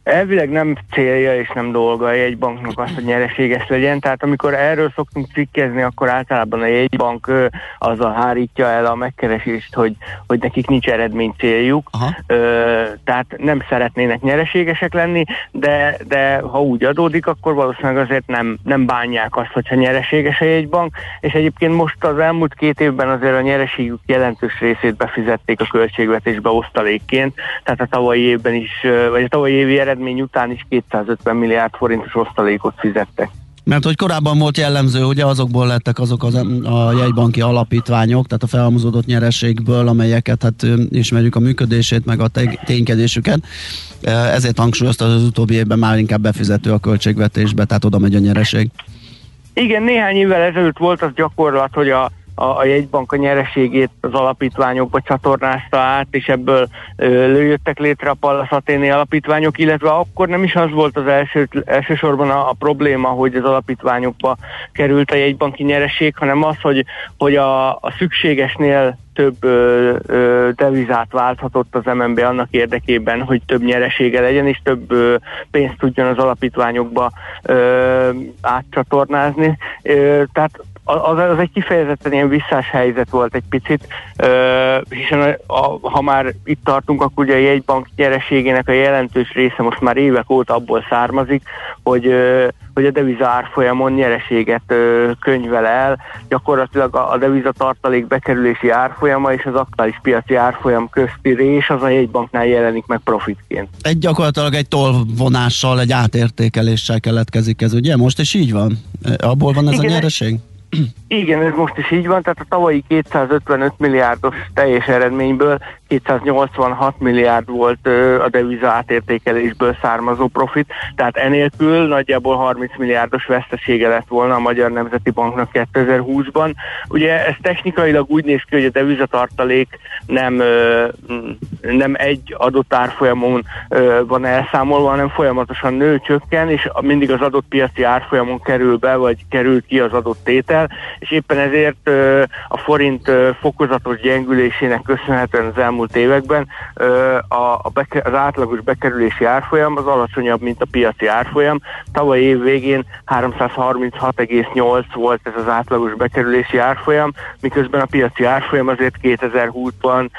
Elvileg nem célja és nem dolga egy banknak az, hogy nyereséges legyen, tehát amikor erről szoktunk cikkezni, akkor általában a jegybank azzal hárítja el a megkeresést, hogy, hogy nekik nincs eredmény céljuk, Ö, tehát nem szeretnének nyereségesek lenni, de, de ha úgy adódik, akkor valószínűleg azért nem, nem bánják azt, hogyha nyereséges a jegybank, és egyébként most az elmúlt két évben azért a nyereségük jelentős részét befizették a költségvetésbe osztalékként, tehát a tavalyi évben is, vagy a tavalyi évi eredmény után is 250 milliárd forintos osztalékot fizettek. Mert hogy korábban volt jellemző, hogy azokból lettek azok az, a jegybanki alapítványok, tehát a felhalmozódott nyereségből, amelyeket hát ismerjük a működését, meg a ténykedésüket. Ezért hangsúlyozta az utóbbi évben már inkább befizető a költségvetésbe, tehát oda megy a nyereség. Igen, néhány évvel ezelőtt volt az gyakorlat, hogy a a, a jegybank a nyereségét az alapítványokba csatornázta át, és ebből ö, lőjöttek létre a Pallas Athéné alapítványok, illetve akkor nem is az volt az első, elsősorban a, a probléma, hogy az alapítványokba került a jegybanki nyereség, hanem az, hogy, hogy a, a szükségesnél több ö, ö, devizát válthatott az MNB annak érdekében, hogy több nyeresége legyen, és több ö, pénzt tudjon az alapítványokba ö, átcsatornázni. Ö, tehát az, az egy kifejezetten ilyen visszás helyzet volt egy picit, hiszen a, a, ha már itt tartunk, akkor ugye a jegybank nyereségének a jelentős része most már évek óta abból származik, hogy hogy a deviza árfolyamon nyereséget ö, könyvel el, gyakorlatilag a, a deviza tartalék bekerülési árfolyama és az aktuális piaci árfolyam közti rés az a jegybanknál jelenik meg profitként. Egy gyakorlatilag egy tolvonással, egy átértékeléssel keletkezik ez, ugye? Most is így van? Abból van ez Igen, a nyereség? Igen, ez most is így van, tehát a tavalyi 255 milliárdos teljes eredményből 286 milliárd volt a deviza átértékelésből származó profit, tehát enélkül nagyjából 30 milliárdos vesztesége lett volna a Magyar Nemzeti Banknak 2020-ban. Ugye ez technikailag úgy néz ki, hogy a devizatartalék nem, nem egy adott árfolyamon van elszámolva, hanem folyamatosan nő, csökken, és mindig az adott piaci árfolyamon kerül be, vagy kerül ki az adott tétel, és éppen ezért a forint fokozatos gyengülésének köszönhetően az elmúlt elmúlt években a, a beke, az átlagos bekerülési árfolyam az alacsonyabb, mint a piaci árfolyam. Tavaly év végén 336,8 volt ez az átlagos bekerülési árfolyam, miközben a piaci árfolyam azért 2020-ban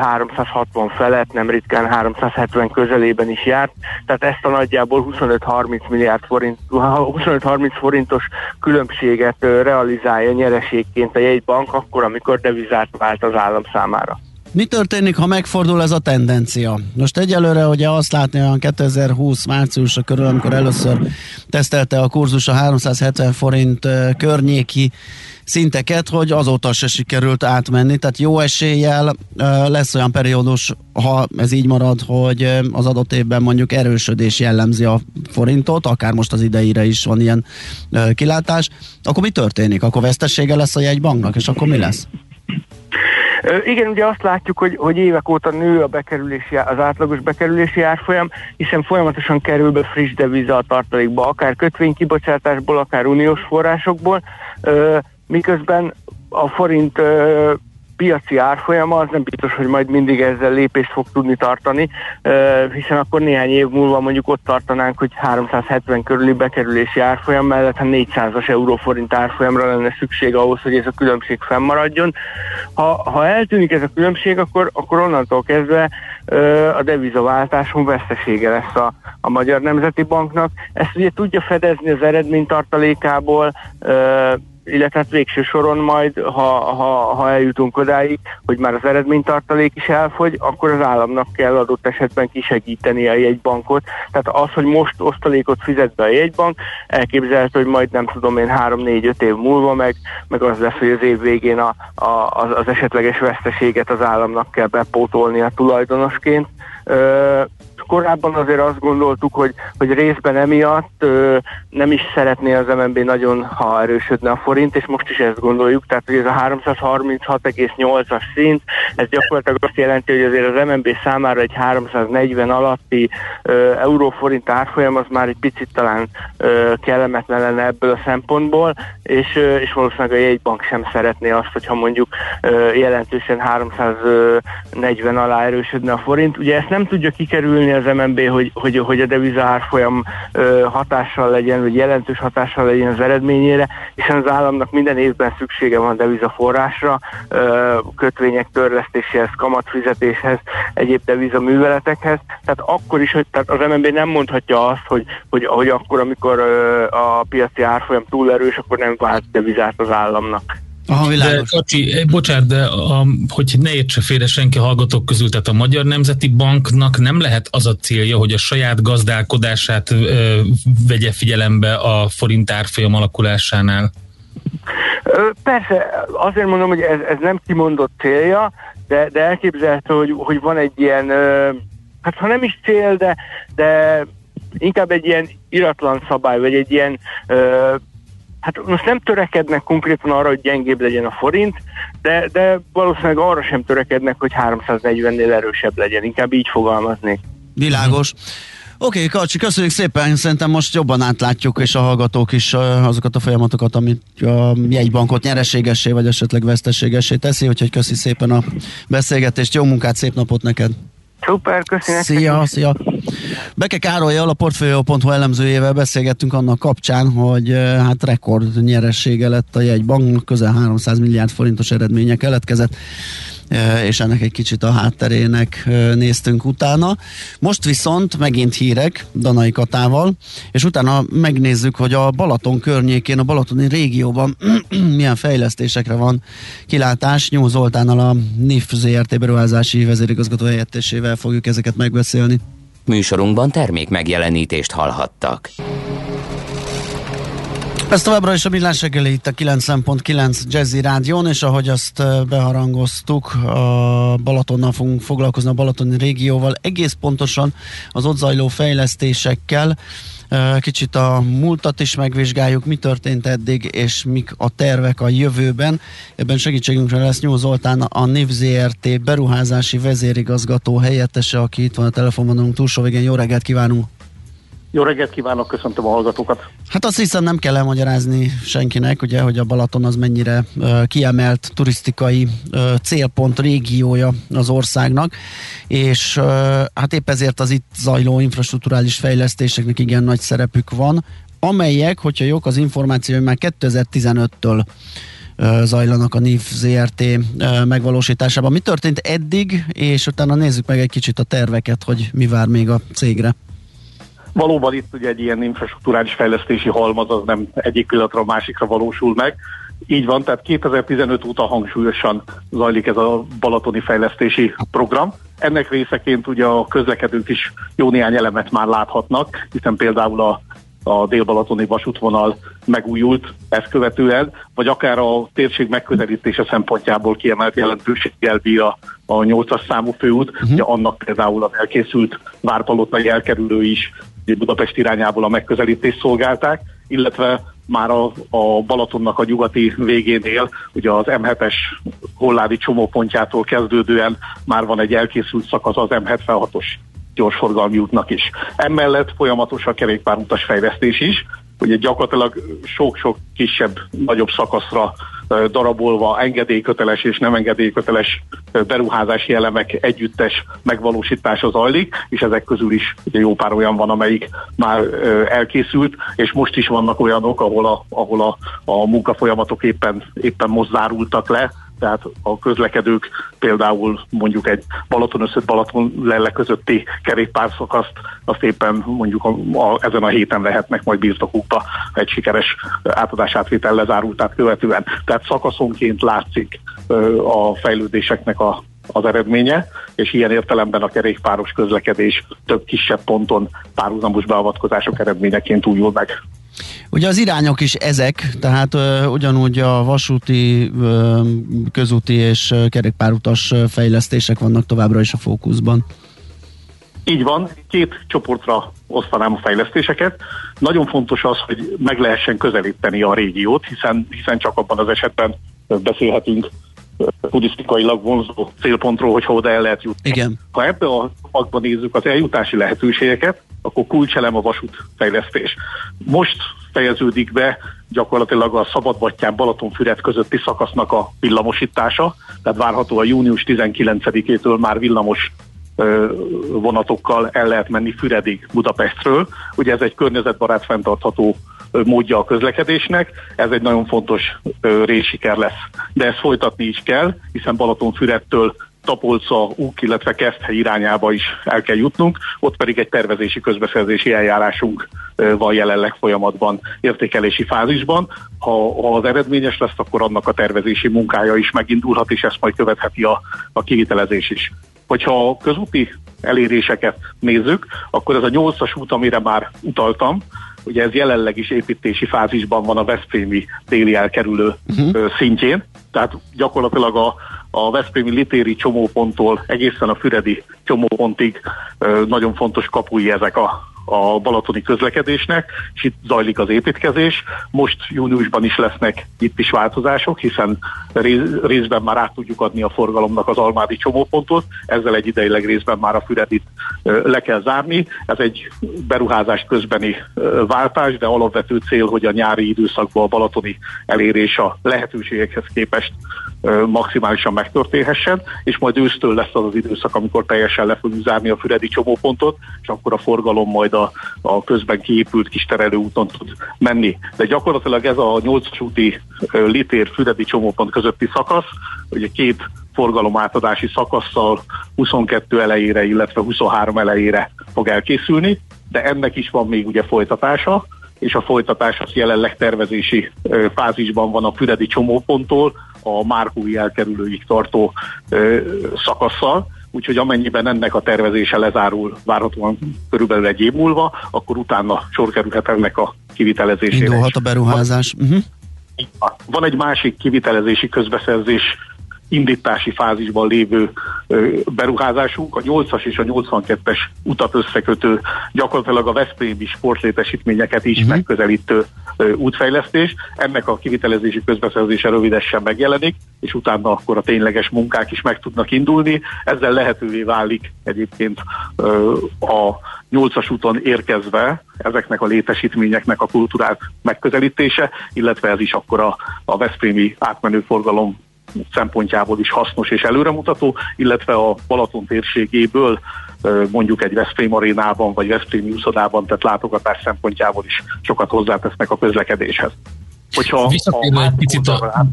360 felett, nem ritkán 370 közelében is járt, tehát ezt a nagyjából 25-30 milliárd forint, 25-30 forintos különbséget realizálja nyereségként a jegybank akkor, amikor devizát vált az állam számára. Mi történik, ha megfordul ez a tendencia? Most egyelőre ugye azt látni olyan 2020 márciusra körül, amikor először tesztelte a kurzus a 370 forint környéki szinteket, hogy azóta se sikerült átmenni, tehát jó eséllyel lesz olyan periódus, ha ez így marad, hogy az adott évben mondjuk erősödés jellemzi a forintot, akár most az ideire is van ilyen kilátás, akkor mi történik? Akkor vesztessége lesz a jegybanknak, és akkor mi lesz? Igen, ugye azt látjuk, hogy, hogy évek óta nő a bekerülési, az átlagos bekerülési árfolyam, hiszen folyamatosan kerül be friss deviza a tartalékba, akár kötvénykibocsátásból, akár uniós forrásokból, miközben a forint piaci árfolyama, az nem biztos, hogy majd mindig ezzel lépést fog tudni tartani, hiszen akkor néhány év múlva mondjuk ott tartanánk, hogy 370 körüli bekerülési árfolyam mellett ha 400-as euróforint árfolyamra lenne szükség ahhoz, hogy ez a különbség fennmaradjon. Ha, ha eltűnik ez a különbség, akkor, akkor onnantól kezdve a devizaváltáson vesztesége lesz a, a Magyar Nemzeti Banknak. Ezt ugye tudja fedezni az eredménytartalékából, illetve hát végső soron majd, ha, ha, ha eljutunk odáig, hogy már az eredménytartalék is elfogy, akkor az államnak kell adott esetben kisegíteni a jegybankot. Tehát az, hogy most osztalékot fizet be a jegybank, elképzelhető, hogy majd nem tudom én 3-4-5 év múlva meg, meg az lesz, hogy az év végén a, a, az, az esetleges veszteséget az államnak kell bepótolni a tulajdonosként. Korábban azért azt gondoltuk, hogy, hogy részben emiatt ö, nem is szeretné az MNB nagyon, ha erősödne a forint, és most is ezt gondoljuk, tehát hogy ez a 336,8-as szint, ez gyakorlatilag azt jelenti, hogy azért az MNB számára egy 340 alatti ö, euróforint árfolyam az már egy picit talán ö, kellemetlen lenne ebből a szempontból, és, ö, és valószínűleg a jegybank sem szeretné azt, hogyha mondjuk ö, jelentősen 340 alá erősödne a forint. Ugye ezt nem tudja kikerülni az MNB, hogy, hogy, hogy a deviza árfolyam ö, hatással legyen, vagy jelentős hatással legyen az eredményére, hiszen az államnak minden évben szüksége van deviza forrásra, ö, kötvények törlesztéséhez, kamatfizetéshez, egyéb deviza műveletekhez. Tehát akkor is, hogy tehát az MNB nem mondhatja azt, hogy, hogy, hogy akkor, amikor a piaci árfolyam túl erős, akkor nem vált devizát az államnak. Aha, De, Kacsi, eh, bocsánat, de a, hogy ne értse félre senki hallgatók közül, tehát a Magyar Nemzeti Banknak nem lehet az a célja, hogy a saját gazdálkodását ö, vegye figyelembe a forint árfolyam alakulásánál. Persze, azért mondom, hogy ez, ez nem kimondott célja, de, de elképzelhető, hogy, hogy van egy ilyen, hát ha nem is cél, de, de inkább egy ilyen iratlan szabály, vagy egy ilyen Hát most nem törekednek konkrétan arra, hogy gyengébb legyen a forint, de, de valószínűleg arra sem törekednek, hogy 340-nél erősebb legyen, inkább így fogalmaznék. Világos. Oké, okay, Kacsi, köszönjük szépen, szerintem most jobban átlátjuk, és a hallgatók is azokat a folyamatokat, amit a jegybankot nyereségessé, vagy esetleg veszteségessé teszi, úgyhogy köszi szépen a beszélgetést, jó munkát, szép napot neked! Szuper, köszönöm. Szia, szia! Beke Károlyjal, a Portfolio.hu elemzőjével beszélgettünk annak kapcsán, hogy uh, hát rekord nyeressége lett a jegybank, közel 300 milliárd forintos eredménye keletkezett és ennek egy kicsit a hátterének néztünk utána. Most viszont megint hírek Danai Katával, és utána megnézzük, hogy a Balaton környékén, a Balatoni régióban milyen fejlesztésekre van kilátás. Nyúl Zoltánnal a NIF ZRT beruházási vezérigazgató helyettesével fogjuk ezeket megbeszélni. Műsorunkban termék megjelenítést hallhattak. Ez továbbra is a Millás reggeli itt a 90.9 Jazzy Rádión, és ahogy azt beharangoztuk, a Balatonnal fogunk foglalkozni, a Balatoni régióval, egész pontosan az ott zajló fejlesztésekkel, kicsit a múltat is megvizsgáljuk, mi történt eddig, és mik a tervek a jövőben. Ebben segítségünkre lesz Nyúl Zoltán, a NIV ZRT beruházási vezérigazgató helyettese, aki itt van a telefonvonalunk túlsó végén. Jó reggelt kívánunk! Jó reggelt kívánok, köszöntöm a hallgatókat. Hát azt hiszem nem kell elmagyarázni senkinek, ugye, hogy a Balaton az mennyire uh, kiemelt turisztikai uh, célpont régiója az országnak, és uh, hát épp ezért az itt zajló infrastruktúrális fejlesztéseknek igen nagy szerepük van, amelyek, hogyha jók az információ, már 2015-től zajlanak a NIF ZRT megvalósításában. Mi történt eddig, és utána nézzük meg egy kicsit a terveket, hogy mi vár még a cégre. Valóban itt ugye egy ilyen infrastruktúrális fejlesztési halmaz az nem egyik pillanatra a másikra valósul meg. Így van, tehát 2015 óta hangsúlyosan zajlik ez a balatoni fejlesztési program. Ennek részeként ugye a közlekedők is jó néhány elemet már láthatnak, hiszen például a a dél-balatoni vasútvonal megújult ezt követően, vagy akár a térség megközelítése szempontjából kiemelt jelentőséggel bír a, a 8-as számú főút, uh-huh. ugye annak például az elkészült várpalotai elkerülő is Budapest irányából a megközelítést szolgálták, illetve már a, a Balatonnak a nyugati végénél, ugye az M7-es holládi csomópontjától kezdődően már van egy elkészült szakasz az M76-os gyorsforgalmi útnak is. Emellett folyamatos a kerékpárutas fejlesztés is, ugye gyakorlatilag sok-sok kisebb, nagyobb szakaszra darabolva engedélyköteles és nem engedélyköteles beruházási elemek együttes megvalósítása zajlik, és ezek közül is ugye jó pár olyan van, amelyik már elkészült, és most is vannak olyanok, ahol a, ahol a, a munkafolyamatok éppen, éppen most zárultak le, tehát a közlekedők például mondjuk egy Balaton összött Balaton lelle közötti kerékpárszakaszt, azt éppen mondjuk a, a, ezen a héten vehetnek majd birtokukba egy sikeres átadás átvétel lezárultát követően. Tehát szakaszonként látszik ö, a fejlődéseknek a, az eredménye, és ilyen értelemben a kerékpáros közlekedés több kisebb ponton párhuzamos beavatkozások eredményeként újul meg. Ugye az irányok is ezek, tehát ö, ugyanúgy a vasúti, ö, közúti és kerékpárutas fejlesztések vannak továbbra is a fókuszban. Így van, két csoportra osztanám a fejlesztéseket. Nagyon fontos az, hogy meg lehessen közelíteni a régiót, hiszen, hiszen csak abban az esetben beszélhetünk turisztikailag vonzó célpontról, hogy oda el lehet jutni. Igen. Ha ebbe a magban nézzük az eljutási lehetőségeket, akkor kulcselem a vasútfejlesztés. Most fejeződik be gyakorlatilag a Szabadbattyán Balatonfüred közötti szakasznak a villamosítása, tehát várható a június 19-től már villamos vonatokkal el lehet menni Füredig Budapestről. Ugye ez egy környezetbarát fenntartható módja a közlekedésnek, ez egy nagyon fontos részsiker lesz. De ezt folytatni is kell, hiszen Balatonfüredtől Tapolca, Úk, illetve Keszthely irányába is el kell jutnunk, ott pedig egy tervezési közbeszerzési eljárásunk van jelenleg folyamatban, értékelési fázisban. Ha, ha az eredményes lesz, akkor annak a tervezési munkája is megindulhat, és ezt majd követheti a, a kivitelezés is. Hogyha a közúti eléréseket nézzük, akkor ez a nyolcas út, amire már utaltam, ugye ez jelenleg is építési fázisban van a Veszprémi déli elkerülő uh-huh. szintjén, tehát gyakorlatilag a, a Veszprémi litéri csomóponttól egészen a Füredi csomópontig nagyon fontos kapui ezek a, a balatoni közlekedésnek, és itt zajlik az építkezés. Most júniusban is lesznek itt is változások, hiszen részben már át tudjuk adni a forgalomnak az almádi csomópontot, ezzel egy ideileg részben már a Füredit le kell zárni. Ez egy beruházás közbeni váltás, de alapvető cél, hogy a nyári időszakban a balatoni elérés a lehetőségekhez képest maximálisan megtörténhessen, és majd ősztől lesz az az időszak, amikor teljesen le fogjuk zárni a Füredi csomópontot, és akkor a forgalom majd a, a közben kiépült kis terelőúton tud menni. De gyakorlatilag ez a 8 úti litér Füredi csomópont közötti szakasz, ugye két forgalomátadási szakasszal 22 elejére, illetve 23 elejére fog elkészülni, de ennek is van még ugye folytatása, és a folytatás az jelenleg tervezési fázisban van a Füredi csomóponttól a Márkúi elkerülőig tartó szakasszal, úgyhogy amennyiben ennek a tervezése lezárul várhatóan körülbelül egy év múlva, akkor utána sor kerülhet ennek a kivitelezésére. Indulhat a beruházás. Uh-huh. Van egy másik kivitelezési közbeszerzés indítási fázisban lévő beruházásunk, a 8-as és a 82-es utat összekötő, gyakorlatilag a Veszprémi sportlétesítményeket is uh-huh. megközelítő útfejlesztés. Ennek a kivitelezési közbeszerzése rövidesen megjelenik, és utána akkor a tényleges munkák is meg tudnak indulni. Ezzel lehetővé válik egyébként a 8-as úton érkezve ezeknek a létesítményeknek a kultúrát megközelítése, illetve ez is akkor a, a Veszprémi átmenő forgalom szempontjából is hasznos és előremutató, illetve a Balaton térségéből mondjuk egy Veszprém arénában vagy Veszprém úszodában, tehát látogatás szempontjából is sokat hozzátesznek a közlekedéshez. Hogyha visszatérve a egy picit a,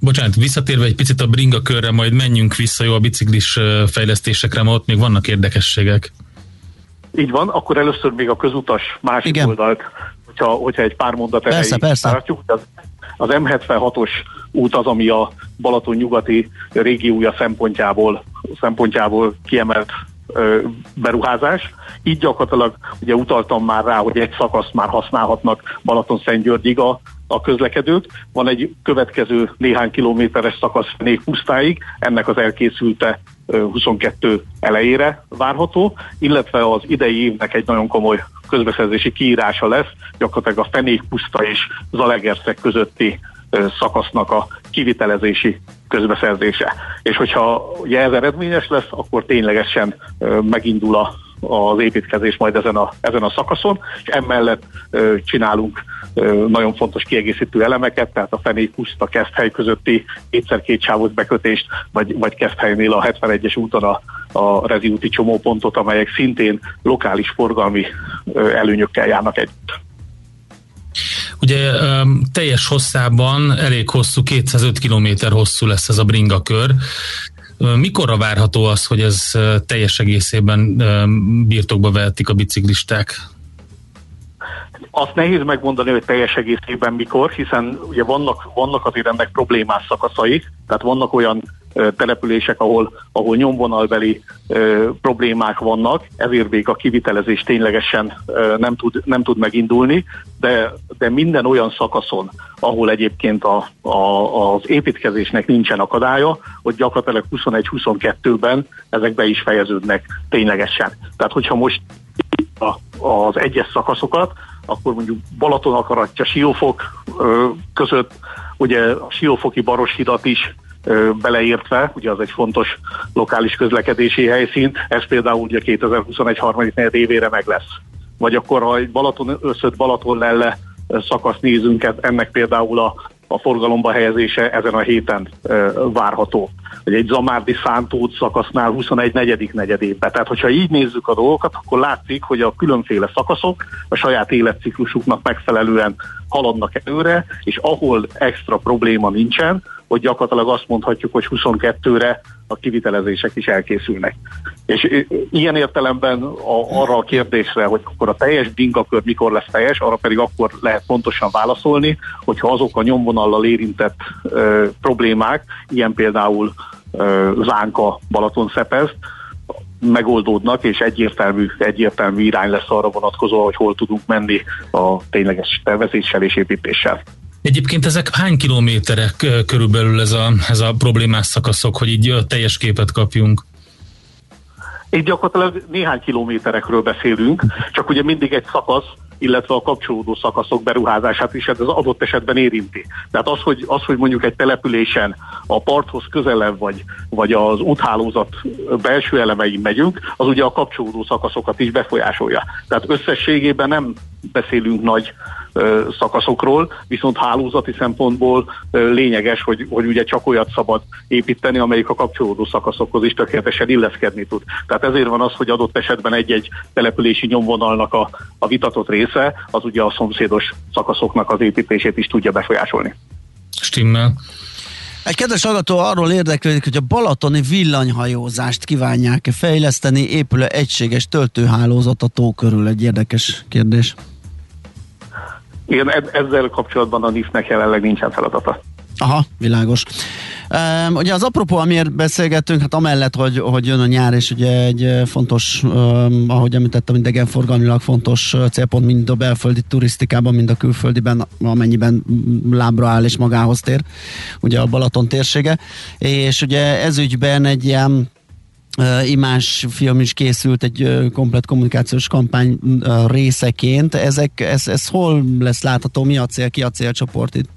Bocsánat, visszatérve egy picit a bringa körre, majd menjünk vissza jó a biciklis fejlesztésekre, mert ott még vannak érdekességek. Így van, akkor először még a közutas másik Igen. oldalt, hogyha, hogyha egy pár mondat persze, persze. Tartjuk, az, az M76-os út az, ami a Balaton nyugati régiója szempontjából, szempontjából kiemelt beruházás. Így gyakorlatilag ugye utaltam már rá, hogy egy szakaszt már használhatnak Balaton-Szentgyörgyig a, a közlekedők. Van egy következő néhány kilométeres szakasz Fénék pusztáig, ennek az elkészülte 22 elejére várható, illetve az idei évnek egy nagyon komoly közbeszerzési kiírása lesz, gyakorlatilag a Fenék puszta és Zalegerszeg közötti szakasznak a kivitelezési közbeszerzése. És hogyha ugye ez eredményes lesz, akkor ténylegesen megindul a, az építkezés majd ezen a, ezen a szakaszon, és emellett ö, csinálunk ö, nagyon fontos kiegészítő elemeket, tehát a Fenék Puszta Keszthely közötti kétszer-két sávos bekötést, vagy, vagy Keszthelynél a 71-es úton a, a reziúti csomópontot, amelyek szintén lokális forgalmi ö, előnyökkel járnak együtt. Ugye teljes hosszában elég hosszú, 205 km hosszú lesz ez a bringa kör. Mikorra várható az, hogy ez teljes egészében birtokba vehetik a biciklisták? Azt nehéz megmondani, hogy teljes egészében mikor, hiszen ugye vannak, vannak azért ennek problémás szakaszai, tehát vannak olyan települések, ahol, ahol nyomvonalbeli ö, problémák vannak, ezért még a kivitelezés ténylegesen ö, nem, tud, nem tud megindulni, de, de minden olyan szakaszon, ahol egyébként a, a, az építkezésnek nincsen akadálya, hogy gyakorlatilag 21-22-ben ezek be is fejeződnek ténylegesen. Tehát hogyha most a, az egyes szakaszokat, akkor mondjuk Balaton akaratja Siófok között, ugye a Siófoki Baroshidat is beleértve, ugye az egy fontos lokális közlekedési helyszín, ez például ugye 2021 harmadik évére meg lesz. Vagy akkor, ha egy Balaton összött Balaton lelle szakasz nézünk, ennek például a, a forgalomba helyezése ezen a héten várható. Hogy egy Zamárdi Szántót szakasznál 21 negyedik negyedébe. Tehát, hogyha így nézzük a dolgokat, akkor látszik, hogy a különféle szakaszok a saját életciklusuknak megfelelően haladnak előre, és ahol extra probléma nincsen, hogy gyakorlatilag azt mondhatjuk, hogy 22-re a kivitelezések is elkészülnek. És ilyen értelemben a, arra a kérdésre, hogy akkor a teljes bingakör mikor lesz teljes, arra pedig akkor lehet pontosan válaszolni, hogyha azok a nyomvonallal érintett ö, problémák, ilyen például ö, Zánka Balaton-Szepeszt, megoldódnak, és egyértelmű, egyértelmű irány lesz arra vonatkozó, hogy hol tudunk menni a tényleges tervezéssel és építéssel. Egyébként ezek hány kilométerek körülbelül ez a, ez a problémás szakaszok, hogy így teljes képet kapjunk? Itt gyakorlatilag néhány kilométerekről beszélünk, csak ugye mindig egy szakasz, illetve a kapcsolódó szakaszok beruházását is ez az adott esetben érinti. Tehát az, hogy, az, hogy mondjuk egy településen a parthoz közelebb vagy, vagy az úthálózat belső elemein megyünk, az ugye a kapcsolódó szakaszokat is befolyásolja. Tehát összességében nem beszélünk nagy szakaszokról, viszont hálózati szempontból lényeges, hogy, hogy ugye csak olyat szabad építeni, amelyik a kapcsolódó szakaszokhoz is tökéletesen illeszkedni tud. Tehát ezért van az, hogy adott esetben egy-egy települési nyomvonalnak a, a vitatott része, az ugye a szomszédos szakaszoknak az építését is tudja befolyásolni. Stimmel. Egy kedves hallgató arról érdeklődik, hogy a balatoni villanyhajózást kívánják-e fejleszteni, épül egységes töltőhálózat a tó körül? Egy érdekes kérdés. Igen, ezzel kapcsolatban a NIF-nek jelenleg nincsen feladata. Aha, világos. Um, ugye az apropó, amiért beszélgettünk, hát amellett, hogy, hogy jön a nyár, és ugye egy fontos, um, ahogy említettem, idegenforgalmilag fontos célpont mind a belföldi turisztikában, mind a külföldiben, amennyiben lábra áll és magához tér, ugye a Balaton térsége. És ugye ez ügyben egy ilyen imás film is készült egy komplet kommunikációs kampány részeként. Ezek, ez, ez hol lesz látható? Mi a cél? Ki a célcsoport itt?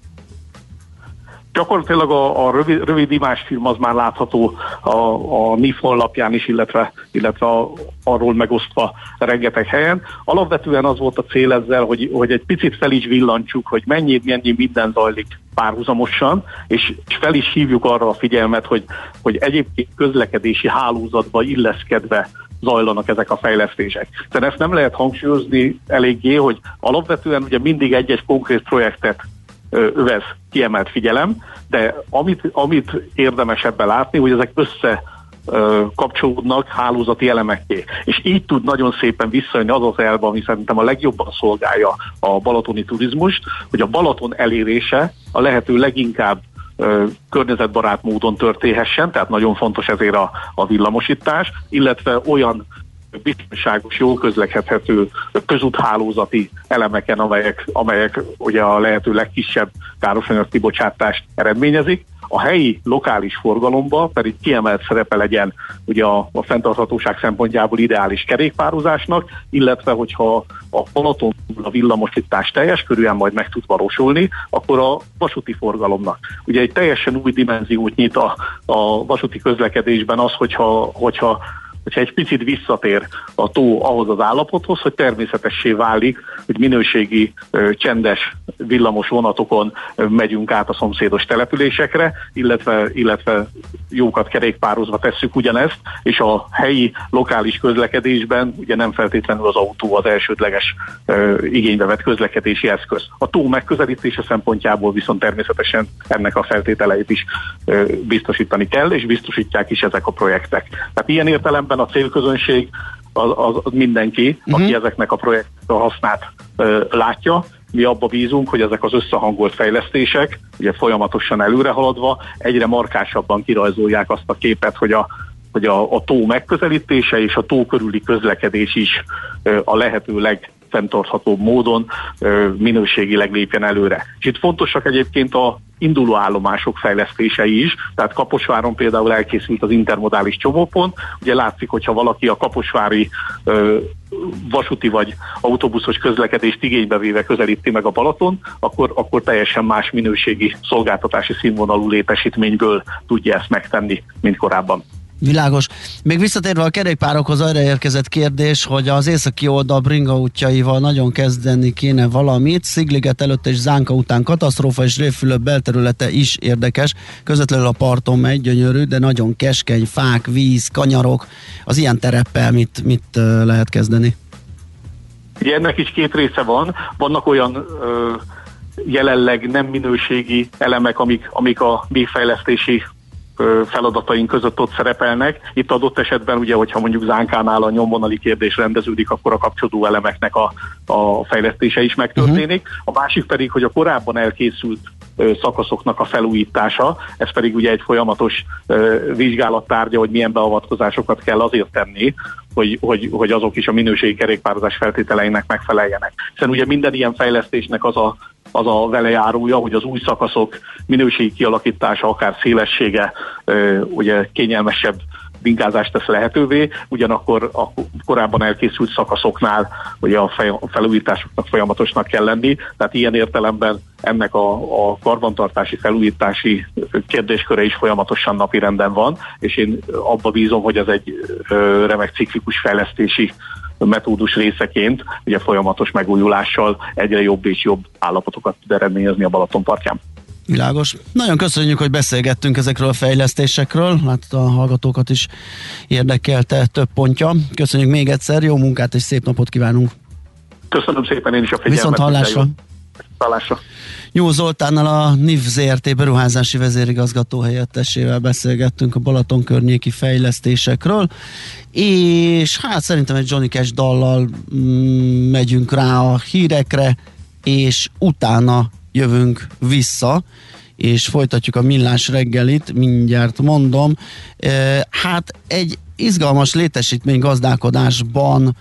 Gyakorlatilag a, a rövid, rövid imásfilm az már látható a, a NIF honlapján is, illetve, illetve a, arról megosztva rengeteg helyen. Alapvetően az volt a cél ezzel, hogy, hogy egy picit fel is villancsuk, hogy mennyi, mennyi minden zajlik párhuzamosan, és, és fel is hívjuk arra a figyelmet, hogy, hogy egyébként közlekedési hálózatba illeszkedve zajlanak ezek a fejlesztések. Tehát ezt nem lehet hangsúlyozni eléggé, hogy alapvetően ugye mindig egy-egy konkrét projektet övez kiemelt figyelem, de amit, amit érdemes ebben látni, hogy ezek össze kapcsolódnak hálózati elemekké. És így tud nagyon szépen visszajönni az az elve, ami szerintem a legjobban szolgálja a balatoni turizmust, hogy a Balaton elérése a lehető leginkább környezetbarát módon történhessen, tehát nagyon fontos ezért a, a villamosítás, illetve olyan biztonságos, jól közlekedhető közúthálózati elemeken, amelyek, amelyek ugye a lehető legkisebb károsanyag kibocsátást eredményezik. A helyi, lokális forgalomba pedig kiemelt szerepe legyen ugye a, a fenntarthatóság szempontjából ideális kerékpározásnak, illetve hogyha a Balaton a villamosítás teljes körülön majd meg tud valósulni, akkor a vasúti forgalomnak. Ugye egy teljesen új dimenziót nyit a, a vasúti közlekedésben az, hogyha, hogyha hogyha egy picit visszatér a tó ahhoz az állapothoz, hogy természetessé válik, hogy minőségi, csendes villamos vonatokon megyünk át a szomszédos településekre, illetve, illetve jókat kerékpározva tesszük ugyanezt, és a helyi, lokális közlekedésben ugye nem feltétlenül az autó az elsődleges igénybe vett közlekedési eszköz. A tó megközelítése szempontjából viszont természetesen ennek a feltételeit is biztosítani kell, és biztosítják is ezek a projektek. Tehát ilyen értelemben tulajdonképpen a célközönség az, az, az mindenki, uh-huh. aki ezeknek a projektek a hasznát ö, látja. Mi abba bízunk, hogy ezek az összehangolt fejlesztések, ugye folyamatosan előre haladva, egyre markásabban kirajzolják azt a képet, hogy a hogy a, a tó megközelítése és a tó körüli közlekedés is ö, a lehető leg fenntartható módon minőségileg lépjen előre. És itt fontosak egyébként a induló állomások fejlesztései is, tehát Kaposváron például elkészült az intermodális csomópont, ugye látszik, hogyha valaki a kaposvári ö, vasúti vagy autóbuszos közlekedést igénybe véve közelíti meg a Balaton, akkor, akkor teljesen más minőségi szolgáltatási színvonalú létesítményből tudja ezt megtenni, mint korábban. Világos. Még visszatérve a kerékpárokhoz arra érkezett kérdés, hogy az északi oldal bringa útjaival nagyon kezdeni kéne valamit. Szigliget előtt és Zánka után katasztrófa és Révfülöp belterülete is érdekes. Közvetlenül a parton megy, gyönyörű, de nagyon keskeny, fák, víz, kanyarok. Az ilyen tereppel mit, mit lehet kezdeni? Ugye ennek is két része van. Vannak olyan ö, jelenleg nem minőségi elemek, amik, amik a végfejlesztési feladataink között ott szerepelnek. Itt adott esetben ugye, hogyha mondjuk Zánkánál a nyomvonali kérdés rendeződik, akkor a kapcsolódó elemeknek a, a fejlesztése is megtörténik. Uh-huh. A másik pedig, hogy a korábban elkészült szakaszoknak a felújítása, ez pedig ugye egy folyamatos vizsgálattárgya, hogy milyen beavatkozásokat kell azért tenni, hogy, hogy, hogy azok is a minőségi kerékpározás feltételeinek megfeleljenek. Hiszen ugye minden ilyen fejlesztésnek az a az a velejárója, hogy az új szakaszok minőségi kialakítása, akár szélessége ugye kényelmesebb ingázást tesz lehetővé, ugyanakkor a korábban elkészült szakaszoknál ugye a felújításoknak folyamatosnak kell lenni, tehát ilyen értelemben ennek a, a karbantartási, felújítási kérdésköre is folyamatosan napirenden van, és én abba bízom, hogy ez egy remek ciklikus fejlesztési metódus részeként ugye folyamatos megújulással egyre jobb és jobb állapotokat tud eredményezni a Balaton partján. Világos. Nagyon köszönjük, hogy beszélgettünk ezekről a fejlesztésekről. Hát a hallgatókat is érdekelte több pontja. Köszönjük még egyszer, jó munkát és szép napot kívánunk. Köszönöm szépen én is a figyelmet. Viszont hallásra. Hallásra. Jó Zoltánnal a NIV ZRT beruházási vezérigazgató helyettesével beszélgettünk a Balaton környéki fejlesztésekről, és hát szerintem egy Johnny Cash dallal mm, megyünk rá a hírekre, és utána jövünk vissza, és folytatjuk a millás reggelit, mindjárt mondom. Hát egy izgalmas létesítmény gazdálkodásban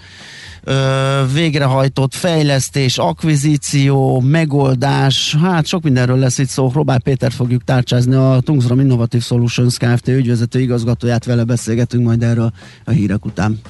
végrehajtott fejlesztés, akvizíció, megoldás, hát sok mindenről lesz itt szó. Robert Péter fogjuk tárcsázni, a Tungsram Innovative Solutions Kft. ügyvezető igazgatóját, vele beszélgetünk majd erről a hírek után.